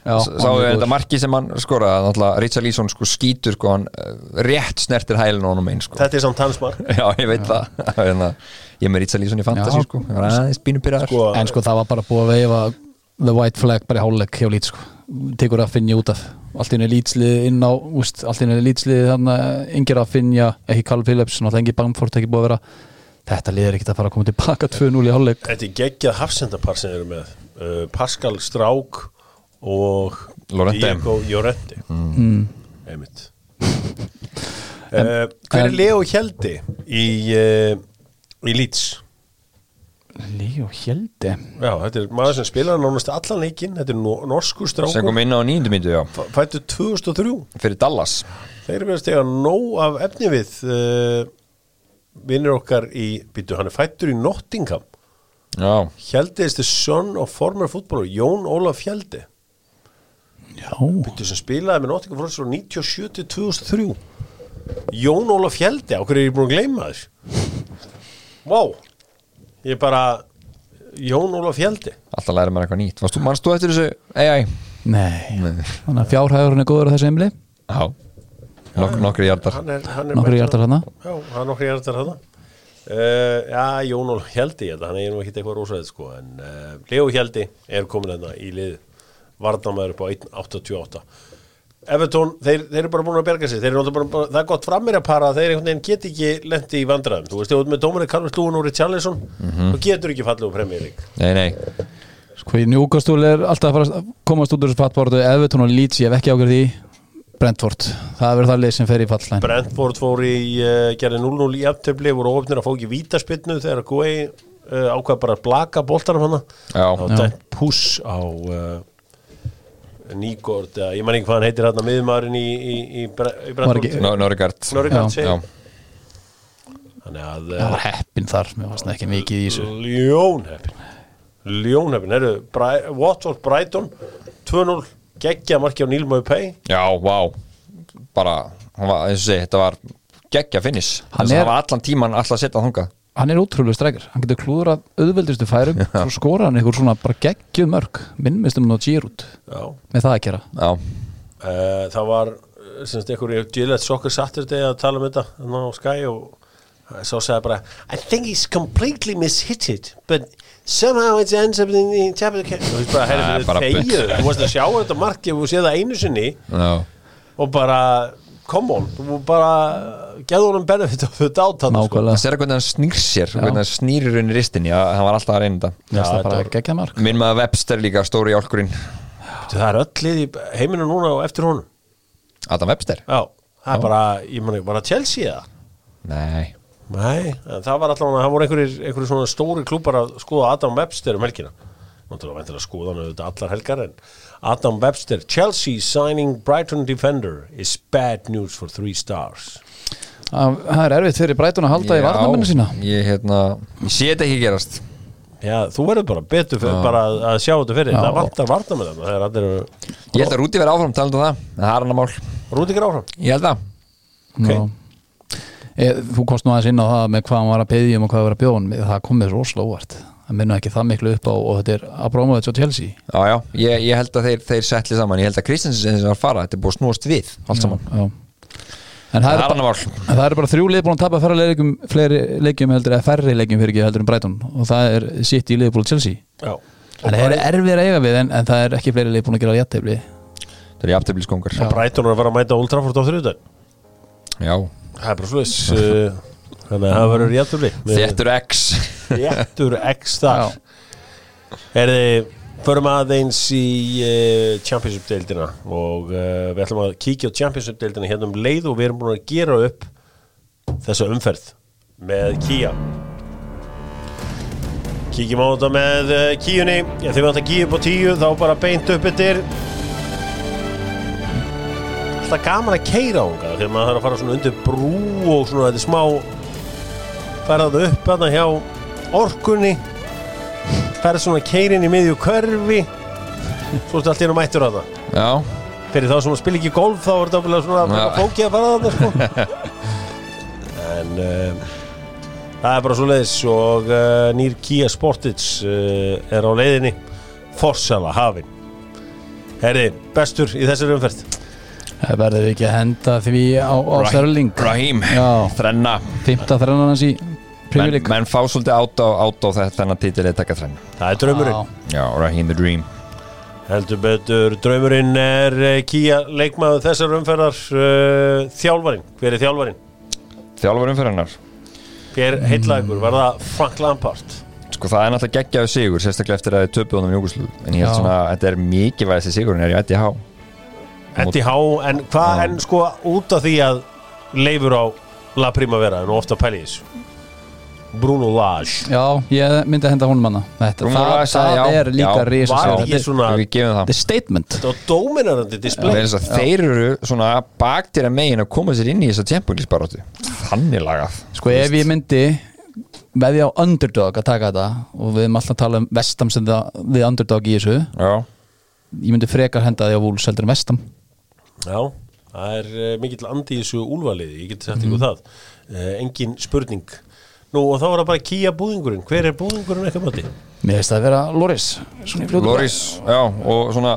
Sáðu þetta marki sem hann skoraði náttúrulega Richard Leeson sko skýtur sko hann eh, rétt snertir hælun á honum einn sko. Þetta er samt hans mark. Já, ég veit það. Hérna, Ég er með Richard Leeson í fantasy Já. sko. Sko, En sko það var bara búið að veifa the white flag bara í hálfleik hjá lít sko. Tekur að finja út af. Allt inn er lítslið inn á úst, allt inn er lítslið þannig yngir að finja ekki Carl Phillips náttúrulega engi Bamford ekki búið að vera. Þetta liður ekkert að fara að koma tilbaka 2-0 í hálfleik. Þetta er geggjað hafsendapar sem þeir eru með. Uh, Pascal Strauk og. Diego Llorente. Mm. Einmitt. Uh, Hver er Leo Hjeldi í, uh, í Leeds? Líó Hjeldi Já, þetta er maður sem spilar nánast allan leikinn. Þetta er no- norskur sem strákur kom inn á nýjundu myndu, já. Fættu 2003 Fyrir Dallas. Þeir eru verið að stega nóg af efni við uh, vinnur okkar í, býtu, hann er fættur í Nottingham. Já, Hjeldi is the son of former footballer Jón Ólaf Hjeldi Býtu sem spilaði með Nottingham Forest frá 97 til 2003 Jón Ólaf Hjeldi, hverju er ég búin að gleyma þess Vá. Ég er bara Jón Ólaf Hjeldi alltaf læra mér eitthvað nýtt. Varst þú, mannst þú eftir þessu AI? nei. Nei. Þannig að fjárhæðurinn er góður á þessu emli Já. Nok Nokkri hjartar. Mættur- hjartar hana Já, hann nokkur hjartar hana uh, Já, Jón held að Hann er nú ekki eitthvað rosaðið sko En uh, Leo Hjeldi er komin hérna í lið Varnamæður upp á 1.88 Evertón, þeir, þeir eru bara búin að berga sig Þeir eru náttúrulega bara, það er gott frammir að para Þeir einhvern veginn get ekki lendi í vandræðum. Þú veist, þú veist með dómarið Karl Stúin og Richarlison Þú getur ekki fallið úr premjörleik Nei, nei. Sko í njúkastúl er alltaf að fara að komast út úr þessu fattbórtu Evertón og Leeds, ég hef ekki ákveð því. Brentford, það verður það lið sem fer í fallslæn Brentford fór í uh, gerði 0-0 í aftöfli voru ofnir að fá ekki vítaspinnu þegar Guei uh, ákvað bara að blaka boltanum hana Já, þá Já. dæmt puss á uh, Nýgård eða ég man ekki hvað hann heitir hérna miðmaðurinn í, í, í, í Brentford. Norrigard þannig að Það var uh, heppin þar, mér fannst það ekki mikið í þessu. Ljónheppin. Ljónheppin, Bri Watford Brighton 2-0 geggja marki á Níl Mögu Pei já, vá. Bara, hann var, eins og segi, þetta var geggja Hann Hann, er- hann var allan tíman alltaf að setja þangað Hann er útrúlega strækir, hann getur klúður að auðveldustu færum, svo skora hann einhver svona bara geggjuð mörg, minnmistum og Giroud já. með það að gera. Já, Uh, það var uh, semst einhverju Gillette Soccer Saturday að tala um þetta þarna á Sky og svo sagði bara I think he's completely mishit it but somehow it ends up in the top of the camp og þú veist bara, er herri, bara þegju. bull. þú veist að sjá þetta marki og sé það einu sinni. Já. Og bara come on, þú bara geðu honum benefit of the doubt þarna, sko. Nákvæmlega, Það sér hvernig hann snýr sér, hvernig hann snýr í rauninni ristinni, hann var alltaf að þetta. Finnst Já, það bara þetta geggjað mark. Minn maður Webster líka, stóri hjálkurinn það er öll lið í heiminu núna og eftir honum. Adam Webster? já, það er bara, ég man ekki, bara Chelsea eða? Nei. Nei, það var alltaf, það voru einhverjir, svona stóri klúpar að skoða Adam Webster um helgina. Náttúrulega væntir að skoða hann auðvitað allar helgar en Adam Webster, Chelsea signing Brighton defender is bad news for three stars. Það er erfitt fyrir Brætun að halda í varnamennu sína Ég, hérna, ég sé þetta ekki gerast Já, þú verður bara betur fyrir, bara að, sjá þetta fyrir. Já. Það vantar varna með það. Það allir Ég held að Rúti verði áfram talandi um það það er hann að mál Rúdikar áfram. Ég held að Ok. Já. Ég, Þú komst nú aðeins inn á það með hvað hann var að beðja um og hvað hann var að bjóða það kom mér rosalega óvart það minna ekki það miklu upp á og þetta er Abramovich og Chelsea. Já, já, ég, ég held að þeir, þeir setli saman. Ég held að Kristensen sem var að fara, þetta er búið snúast við Allt saman, já. En það það er, bara, það er bara þrjú lið búin að tapa færri leikjum, fleiri leikjum heldur eða færri leikjum fyrir ekki heldur en Brighton. Og það er sitt í liðbúl Chelsea. Já. Þannig það er erfið að eiga við en, en það er ekki fleiri lið búin að gera jættefli Það er jafntöfliskongar Og Brighton er að fara að mæta Old Trafford á þriðudag. Já, Það bara sluðis. Þannig að það verður jættufli. þéttur X Réttur X þar Er þið Förum aðeins í uh, Championship-deildina og uh, við ætlum að kíkja á Championship-deildina hérna um leið og við erum búin að gera upp þessa umferð með Kia Kíkjum á þetta með uh, Kíunni. Ég þegar við ætlum að kíkja upp á tíu þá bara beint upp yttir Alltaf gaman að keira ánga þegar maður þarf að fara svona undir brú og svona þetta smá ferðað upp hérna hjá orkunni ferð svona keirin í miðju körfi Svo ertu allt í einu mættur á það Já, Fyrir þá sem að spila ekki golf þá er þetta svona Já. fókið að fara þarna sko. En um, það er bara svo leiðis og uh, nýr Kia Sportage uh, er á leiðinni. Forsala hafin. Herri, bestur í þessari umferð. Það verður ekki að henda því á, á Störling Raheem Já, Þrenna. Fymta þrennan hans í menn, menn fá svolítið át á, át á þetta þennan titil eða taka þrenna Það er draumurinn. Já. Raheem the Dream. Heldur betur, draumurinn er uh, Kia leikmaður þessar umferðar uh, Þjálfarinn, hver er þjálfarinn? Þjálfur umferðarnar Hver heitlaði ykkur, var það Frank Lampard? Sko það er náttúrulega geggjaðu sigur sérstaklega eftir að þið töpuð honum í Júgoslu en ég held svona að þetta er mikið væðist sigurinn er í ETH Eddie Há, en hvað, en sko út af því að leifur á La Primavera en ofta pæli í þessu Bruno Lage. Já, ég myndi að henda honum hana. Þetta, Bruno það, Lage, það já, er líka já, risa var er- svona Við gefum það. Þetta er statement. Þetta var dóminarandi Það display er eins og þeir eru svona baktýra megin að koma sér inn í þessa Champions baróttu Þannig lagað. Sko ef ég myndi veðja á underdog að taka þetta og við erum alltaf að tala um vestam sem það, við underdog í þessu. Já, ég myndi frekar henda því á Wolves heldur en vestam Já, það er uh, mikill andi í þessu úlvaliði, ég geti sagt ykkur það. Uh, Engin spurning Nú og þá er það bara Kia búðingurinn Hver er búðingurinn eitthvað mati? Mér finnst það að vera Loris Loris, já, og svona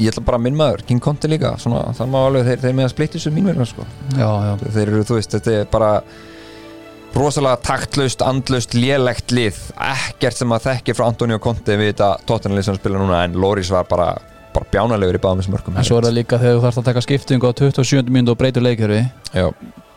Ég ætla bara að minn maður, King Conte líka svona, Það má alveg, þeir, þeir með að splitta þessu mínverðina sko. bragði. Já, já Þeir eru, þú veist, þetta er bara rosalega taktlaust, andlaust, lélegt lið ekkert sem að þekki frá Antonio Conte við þetta tóttanlið sem spila núna en Loris var bara, bara bjánalegur í báðum þessum mörgum En svo er það líka þegar þú þarfst að taka skiptingu á 27. mínútu og breytur leikjörfi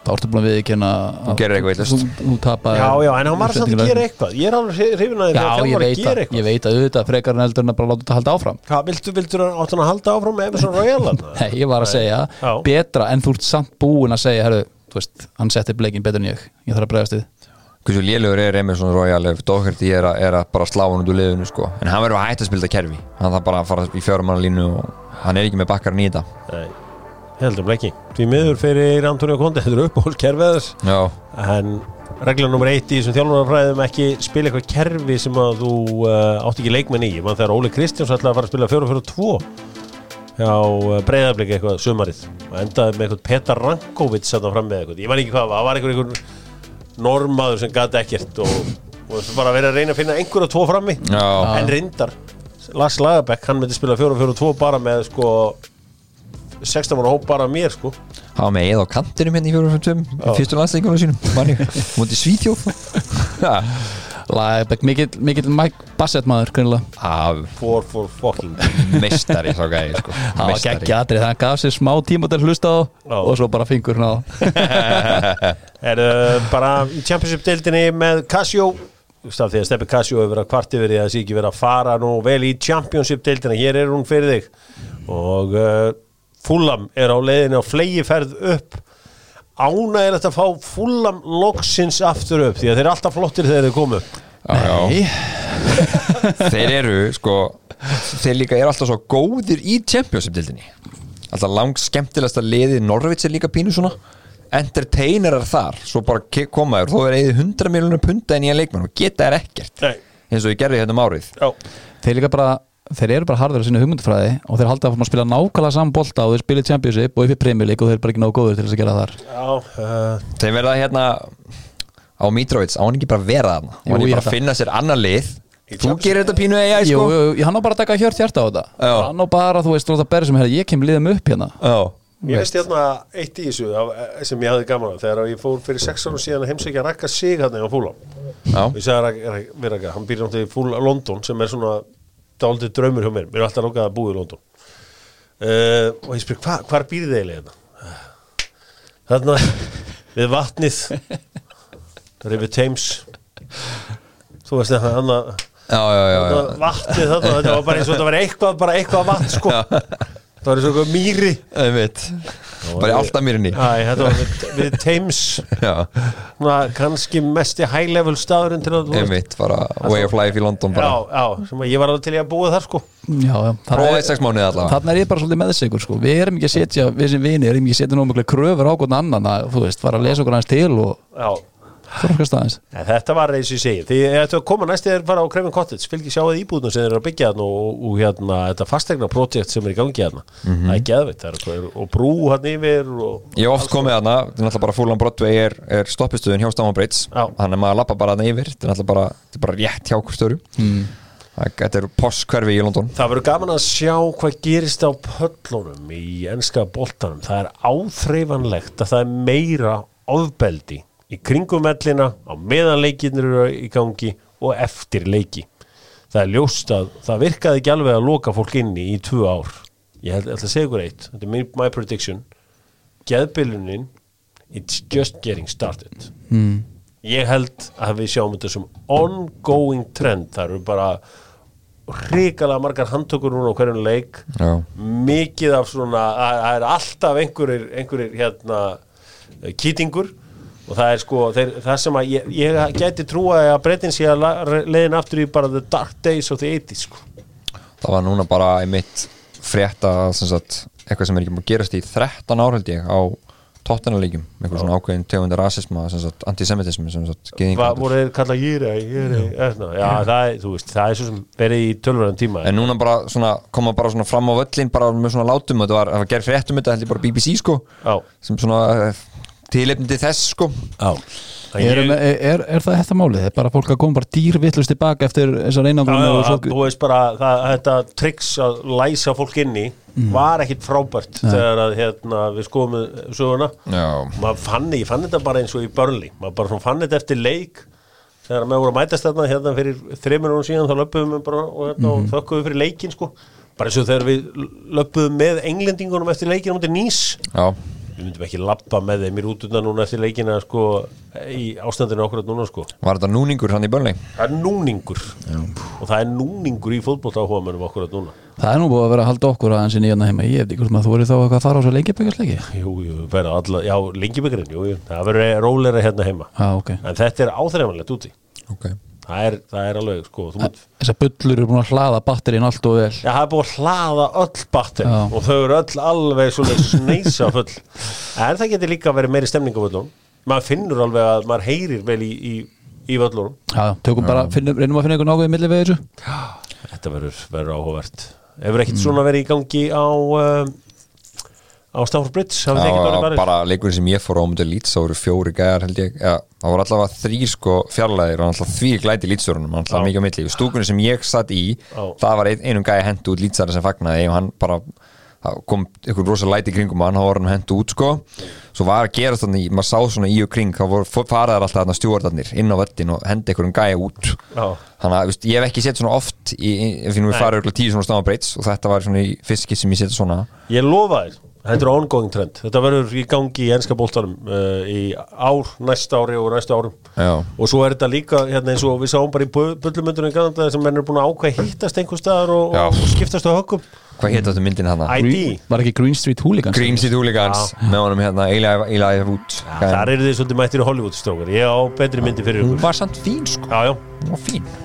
þá ertu búin að viðkynna Þú gerir eitthvað vitlaust. Þú, þú tapar Já, já, en hann var samt að gera eitthvað. Ég er alveg hrifin að því Já, að ég þjálfari veit, gera að, eitthvað. ég veit að auðvitað frekar en eldur en að bara láta þetta halda áfram. Hvað, viltu, viltu áttan að halda áfram með Emerson Royal? Nei, ég var að segja Já. betra en þú ert samt búin að segja herru, þú veist, hann setti bleikin betur en ég. Ég þarf að bregðast við. Hversu lélugur er Emerson Royal ef Doherty er, að- er að bara slá hann út úr liðinu sko. en hann verður að hætta að spila kerfi. Hann þarf bara að fara í fjórum manna línu og hann er ekki með bakkar nýta Nei, heldum ekki. Því miður fyrir Antonio Conte Þetta er uppáhald kerfiðars En regla nummer eitt í þessum þjálfarafræðum ekki spila eitthvað kerfi sem að þú uh, átt ekki leikmenn í. Man þegar Óli Kristjáns ætlaði að fara að spila 4-4-2 hjá uh, breyðabliki eitthvað sumarið. Og endaði með eitthvað Petar Rankovic að fram með eitthvað, ég man ekki hvað það var. Eitthvað einhver normaður sem gati ekkert og, og það bara verið að reyna að finna einhverja tvo frammi. Já, en reyndar Lars Lagerbäck, hann myndi spila 4-4-2 bara með sko 16 mann hóp bara mér sko. Var með eða á kantinum hérna í fjórum sem Já. fyrstu landsleikunum sínum manni, mútið Svíþjóð. Já, Lagerbæk, mikill, mikill Mike Bassett maður greinilega. af for for fucking meistari sá gæði sko. það var geggja atrið, það gaf sér smá tíma til að hlusta á Já. og svo bara fingur hann á er uh, bara í Championship-deildinni með Casio. Staf því að Steppi Casio hefur verið að kvart yfir því að það sé ekki verið að fara nú vel í Championship-deildina hér er hún fyrir þig. Og uh, Fulham er á leiðinu á flegi ferð upp. Ána er þetta að fá Fulham loksins aftur upp því að þeir eru alltaf flottir þegar þeir komu. Já, þeir eru sko þeir líka eru alltaf svo góðir í Championship-dildinni alltaf langt skemmtilegasta liði Norvits er líka pínu svona. Entertainerar þar svo bara ke- koma þér, þó er eða 100 miljonum punta en ég leikmann og geta þær ekkert Nei, eins og ég gerði hérna um árið. Já, þeir líka bara þeir eru bara harður á sinni hugmyndfræði og þeir halda að að spila nákvæmlega saman bolta og þeir spila Championship og í Premier League og þeir eru bara ekki náðu góður til þess að gera þar. Já uh, þeir verða hérna á Mitrovic, á hann ekki bara vera þarna? Á Jú, hann ég ekki bara að finna sér annar lið? Þú gerir þetta pínu AI Jú, sko. jú, jú, hann á bara að taka hjört hjarta á þetta. Já. hann á bara, þú veist, láta berri sem herri, ég kem liðum upp hérna. Já. Ég veist. hérna eitt í þessu sem ég hafði gaman af þegar ég fór fyrir sex árum síðan að heimsækja að rakka sig hérna á Fulham. Já. og ég sagði að vera ekki, hann býr náttúrulega í Fúl London sem er svona dálítið draumur hjá mér, mér er alltaf lókað að búa í London. Uh, og ég spyr, hva, hvar býr þið eiginlega hérna? Þarna við vatnið. River Thames. Þú veist það hann að vatnið þarna, þetta var bara eins og þetta var eitthvað bara eitthvað vatn sko það var eins og mýri. Bara í alltaf mérinni Æ, þetta var við, við Thames. Svona, kannski mesti high level staðurinn til að einmitt, bara way of life í London bara. Já, já, ég var alveg til í að búa þar sko. Já, já. Prófaði í sex mánuði allavega. Þannig er ég bara svolítið með sig sko. Við erum ekki að setja, við sem vini erum ekki að setja miklu kröfur á hvern annan að, þú veist, fara að lesa okkur hans til og Já, En þetta var eins og ég segi Því að koma næst eða fara á Krefin Cottage. Fylgir sjáðu íbúðunum sem þeir eru að byggja þarna og, og hérna, þetta fastegna projekt sem er í gangi Það er geðveitt það er, og brú hann yfir og, Ég oft komið þarna, þetta er náttúrulega bara Fúlan Broadway er, er stoppistöðun hjá Já. þannig að maður lappa bara þarna yfir þetta er náttúrulega bara, er bara rétt hjá hvort störu mm. Þetta er posskverfi í London. Það verður gaman að sjá hvað gerist á pöllunum í enska boltanum. Það er áþreifanlegt að það er meira ofbeldi í kringum ellina á meðan leikirnir eru í gangi og eftir leiki. Það er ljóst að það virkaði ekki alveg að loka fólk inni í tvö ár. Ég ætla að segja ykkur eitt. Þetta er my, prediction. Geðbilunin It's just getting started. Mm. ég held að við sjáum þetta sem ongoing trend. Það eru bara hrikalega margar handtökur núna á hverjum leik. Já. mikið af svona það er alltaf einhverjir, einhverjir hérna, kýtingur og það er sko þeir, það sem að ég, ég gæti trúa að breytin sé að leiðin aftur í bara the dark days of the 80s sko. Það var núna bara einmitt frétta sem sagt, eitthvað sem er ekki búin að gerast í 13 ár held ég á tóttunarleikjum, eitthvað svona ákveðin tegundar rasisma, antisemitismi hvað voru þeir kalla jýra já, það er, þú veist, það er svo sem verið í tölvöran tíma En núna bara svona, koma bara svona fram á völlin bara með svona látum, þetta var, það var gerð fréttum þetta held ég bara BBC sko, já, sem svona eh, tilefni til þess sko. Já. Er, er, er, er það þetta málið? Er bara fólk að koma bara dýrvillust tilbaka eftir þessar Já, einangrun já, og að, svo þú veist bara það, þetta triks að læsa fólk inni var ekkit frábært þegar að hérna, við skoðum söguna. Fann, ég fann þetta bara eins og í Burnley. Maður bara fann þetta eftir leik. Þegar maður voru að mætast þarna hérna fyrir þreymur og síðan þá löpum við bara og, hérna, og þökkum við fyrir leikin sko. Bara eins og þegar við löpum með englendingunum eftir leikin um til nýs já, við myndum ekki lappa með þeim í rútuna núna eftir leikina sko í ástandinu okkur núna sko. Var þetta núningur hann í börnleik? það er núningur. Og það er núningur í fótbolta áhuga mennum okkur núna. Það er nú búið að vera að halda okkur aðeins í hérna heima. Ég veit ekki hvort maður þú verið þá að fara á svo leikjabækjarsleiki Jú, jú, verða alla, já, lengjubökkurinn, jú, jú, það verður róleira hérna heima. Já, ok. En þetta er áþreifanlegt úti. Ok Það er, það er alveg, sko, Þessar bullur eru búin að hlaða batterín allt og vel já, það er búið að hlaða öll batteri Já. og þau eru öll alveg svona sneisa full. En það getur líka verið meiri stemning á völlunum. Maður finnur alveg að maður heyrir vel í, í, í völlunum. Já, tökum bara, finnum, reynum að finna einhvern ákveðið milli við þessu Þetta verður, áhugavert. Hefur ekkit svona verið í gangi á, um, á Stafford Bridge? Ekkert Já, orðið barið? bara leikurinn sem ég fór á mútið lít þá voru fjóri gæjar held ég það voru allavega þrýr sko fjarlæðir og alltaf því glæti lítstjórunum alltaf mikið á milli, stúkunni sem ég satt í Já. það var ein, einum gæja hendu út lítstæra sem fagnaði og hann bara það kom ykkur rosa læti kringum hann, hann var hann hendu út sko svo var að gera þannig, maður sá svona í og kring þá faraðar alltaf stjórnarnir inn á vöttin og hendi ykkur um gæja út Já. þannig að veist, ég hef ekki sett svona oft í, í, ef við farið örugglega tíu svona stafabreits og þetta var svona í fiski sem ég seti svona Ég lofa þér, þetta er ongoing trend. Þetta verður í gangi í enska bóltanum uh, í ár, næsta ári og næsta árum. Já. og svo er þetta líka hérna, eins og við sáum bara í bullumundunum í Kanada sem menn er búin að ákveða hittast einhver staðar og, og, skiptast á höggum. Hvað hétt áttu myndin hann? ID, Var ekki Green Street Hooligans? Green Street Hooligans með honum hérna Eli, Root þar eru þið svolítið mættir í Hollywood strókar ég á betri myndi fyrir hún ykkur var samt fín sko. Já, já, hún var fín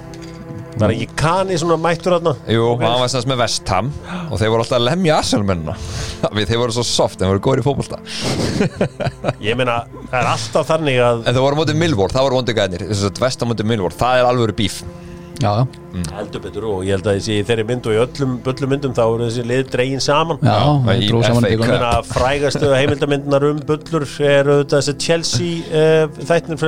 það er ekki kani svona mættur hérna Jú, hann var semst með West Ham og þeir voru alltaf að lemja Arsenal-mennina. Þeir voru svo soft, þeir voru góður í fótbolta. Ég meina, það er alltaf þannig að en þeir voru mótið Millwall, það voru vondu gæðnir þess að West Ham mótið Millwall, það er alvöru bíf. Já, já, heldur betur og ég held að þessi í þeirri mynd og í öllum bullumyndum þá eru þessi lið dregin saman. Já, það dróð saman frægastu heimildamindunar um bullur er þessi Chelsea uh, þættin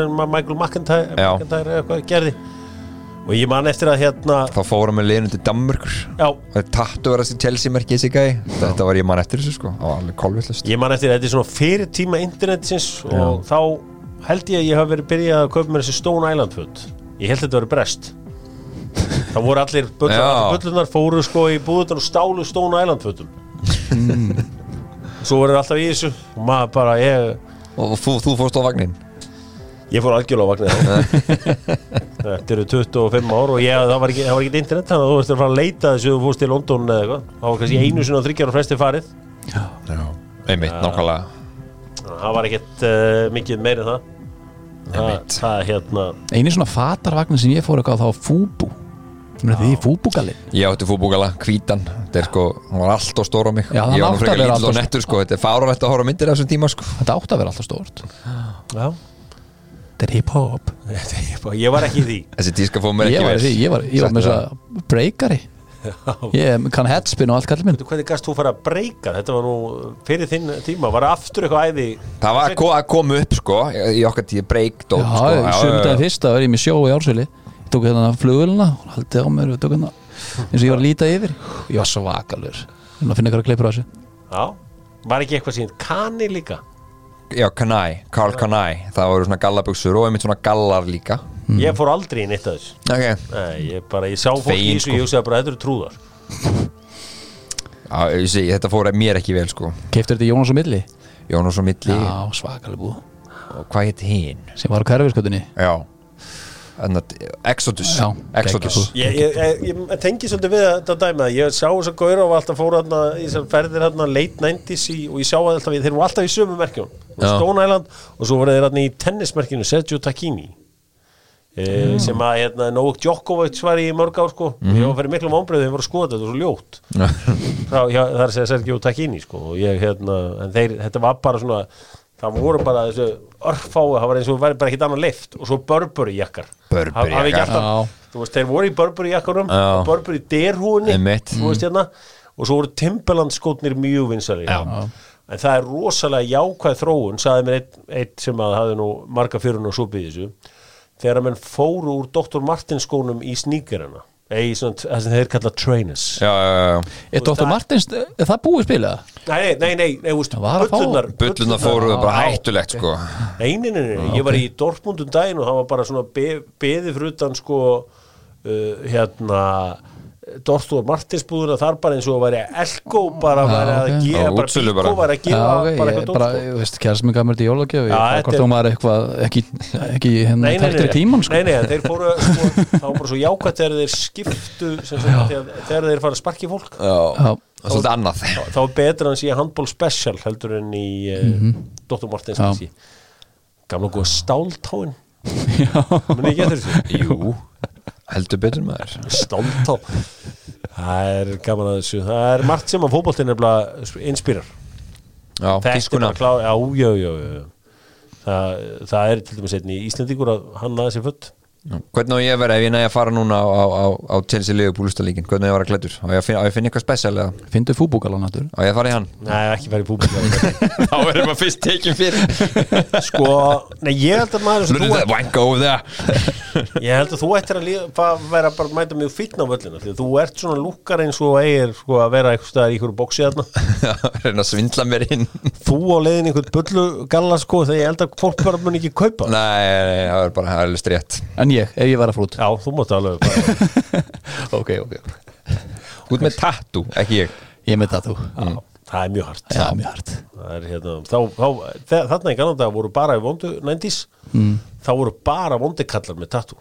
og ég man eftir að hérna þá fórum við liðinu til Danmörkur já, tattu verðast í Chelsea-merki þessi gæði þetta var ég mann eftir þessu sko, ég man eftir þetta er svona fyrir tíma internetsins og þá held ég að ég hafi verið byrjað að kaupa mér þessi Stone Island föt. Ég held þetta verið brest. Þá voru allir Já. bullunar fóru sko í búðunar og stálu Stone Island fötum. Svo voru alltaf í þessu og maður bara ég og þú, þú fórst á vagnin Ég fór algjörlega á vagnir Þetta eru 25 ár og ég, það var ekki, ekki internet þannig að þú veist að fara að leita þessu þú fórst til London eða eitthvað. Það var kannski einu sinni á þryggjar og flesti farið. Einmitt, nákvæmlega. Það var ekkert uh, mikið meiri það. Einmitt. það hérna Einu svona fatarvagn sem ég fór eitthvað á þá Fúbú er því Fúbúgalinn Ég átti Þetta er sko, hann var allt og stór á mig. Já, Ég var nú frekar allt og nettur sko. Þetta er fáralegt að horfa myndir af þessum tíma sko. Þetta átti að vera alltaf stórt. Já. Þetta er hip-hop. Ég var ekki því. Þessi tíska fóð mér Ég ekki því, ég var, ég var með þess að breykari Ég kann headspin og allt kallið minn. Hvernig gast þú fara að breyka? Þetta var nú fyrir þinn tíma. Var aftur eitthvað æði? Það var að ko- að koma upp sko Í okkar tíð breakdóp Já, sko. sjöfumdæðin fyrsta var ég með sjó í ársvili Ég tók hérna flugulina og haldið á mér og tók hérna eins og ég var að líta yfir. Ég var svakalur Ég finna ykkur að klippur á þessu. Já. Var ekki eitthvað síðan Kani líka Já, Kanai, Karl Kanai Það voru svona gallabuxur og einmitt svona gallar líka. Ég fór aldrei í neitt af þessu. Ok. Nei, ég bara, ég sá fólk í þessu sko. Ég hugsaði bara, þetta eru trúðar Já, ég sé, þetta fór mér ekki vel sko. Keiftur þetta Jónas og Milli? Jónas og Milli. Já, svakalig búð Og hvað heit hinn? sem var á hverfiskötunni Já. að Exodus. Já, Exodus. Ég, ég, ég, ég tengi svolítið við þetta dæmi að ég sá þess að Gaura og alltaf fóru hérna í þessar ferðir hérna late 90s í, og ég sá að alltaf, þeir voru alltaf í sömu merkjum. Stone Island og svo voru þeir hérna í tennismerkjunu Sergio Tacchini. E, sem að hérna, Novak Djokovic var í mörg ár sko. Mhm. ég var fyrir miklu ámbröðu þeir voru að skoða þetta, þetta var svo ljótt. Það er að segja Sergio Tacchini sko og ég hérna, en þeir, þetta var bara svona það voru bara þessu örfái það var eins og væri bara ekkit annað lift og svo Burberry jakkar Burberry hafi ekki jakkar. alltaf- þú veist, þeir voru í Burberry jakkarum Já. Burberry derhúinni þú veist hérna og svo voru Timberland skótnir mjög vinsali en það er rosalega jákvæð þróun sagði mér einn ein sem að hafði nú marga fjörun og súpið þessu þegar að menn fóru úr Dr. Martins skónum í sníkerina eða í svona, það sem þeir kalla trainers Já, já, já Er Dr. Martins, er það búið spilað? nei, nei, nei, nei, nei úst, bullunar Bulluna fóru bara hættulegt sko Nei, nei, nei, nei. ég var í Dortmund um daginn og það var bara svona be, beði fyrir utan sko uh, hérna Dortmund Martinsbúðuna þar bara eins og að væri Elko bara Já, væri að gefa bara Bíkó bara. væri að gefa bara eitthvað ég bara, sko. ég veist, kjærast mig gammal til jólagjöf Ég þetta hvort þú maður eitthvað ekki, ekki hérna Nei, nei, nei, tæktur í tíman sko. Nei, nei, þeir fóru sko, var bara svo jákvæmt þegar þeir skiptu þegar, þegar þeir fara að sparki fólk. Þá er betra en sé handból special heldur en í uh, Dr. Martins Já. kannski. gamla góða stáltáin. Já, muni ekki eftir þessu? Jú Heldur betur maður. Stáltá Það er gaman að þessu. Það er margt sem að fótboltin nefnilega inspirar. Já, Þetta er tískuna bara já, já, já, já. Það, það er til dæmis einnig í Íslandíkur að hann sér futt Já. Hvernig á ég að vera ef ég næði að fara núna á, á, á, á Chelsea Liverpool úrstalíkin Hvernig á ég að vera klættur? Á ég að finna, eitthvað spesial eða? fyndu fútbúkalan náttúr Á ég að fara í hann? Nei, ekki farið í fútboltin Þá erum við fyrst tekin fyrir. Sko, nei, ég held að maður þú ert, wank over there? Ég held að þú ættir að líða, fa- vera bara að mæta mjög fínn á völlina Því að þú ert svona lúkar eins og eigir sko, að vera eitthvað í ykkur Þú sko það er það er En ég, ef ég var að frút Já, þú mátt alveg bara Ok, ok Út með tattoo, ekki ég. Ég með það þú Það er mjög hart. Já, mjög Það er hérna, þá, þá, þe- þarna í Kanada voru bara í vondu 90s mm. þá voru bara vondi kallar með tattoo.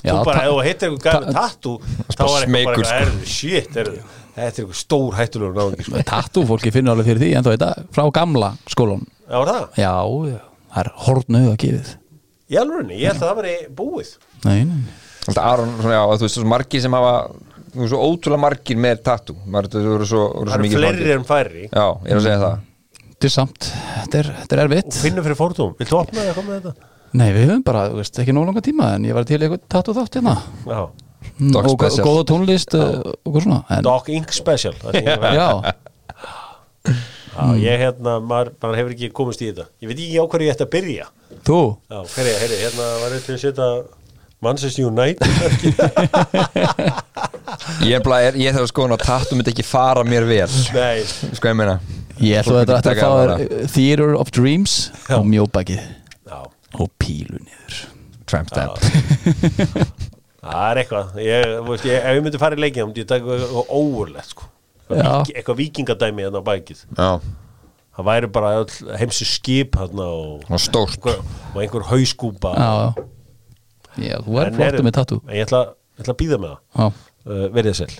Já, þú bara, ef þú heitir eitthvað gæði með tattoo þá var eitthvað bara, sko. erðu, shit, erðu þetta er eitthvað stór hættulegur náðingi sko. Tattoo fólki finnur alveg fyrir því en þá þetta frá gamla skólan Já, það? Já, já, það er hortnu að gefið Í alvörinni, ég held að það veri búið. Nei, nei. Alltaf Aron, svona, já, þú veist, svo margir sem hafa Þú veist, svo ótrúlega margir með þú voru Það eru fleiri margir. en færri. Já, ég er að segja það. Þetta er samt, þetta er, þetta er erfitt. Finnum fyrir fórtum, viltu opna það eitthvað með þetta? Nei, við höfum bara, þú veist, ekki nóg langa tíma en ég var til eitthvað tattoo þátt hérna. Já, Mm, og, og special. góða tónlist uh, og hvað svona en, Dog Ink Special Já, Já, ég hérna, maður, maður hefur ekki komist í þetta. Ég veit ekki á hverju ég ætti að byrja. Þú? Já, herri, herri, hérna var þetta að setja Manchester United Ég er bara, er, ég þarf að skoða að tattoo myndi ekki fara mér vel. Nei, Sko ég meina Ég ætla að þetta að fá Theater of Dreams Já. og mjóbakið. Já, og pílu niður. Tramp stamp. Það er eitthvað. Ég, veist, ég, Ef ég myndi fara í myndi ég taka eitthvað óurlegt sko. Eitthvað vikingadæmi hérna á bækið. Já, Það væri bara öll heimsu skip hérna og, og stórt. og, og einhver hauskúpa. Já, já. Þú er En flottu með tattoo. En ég ætla, ég ætla að býða með það. Uh, Verið sæl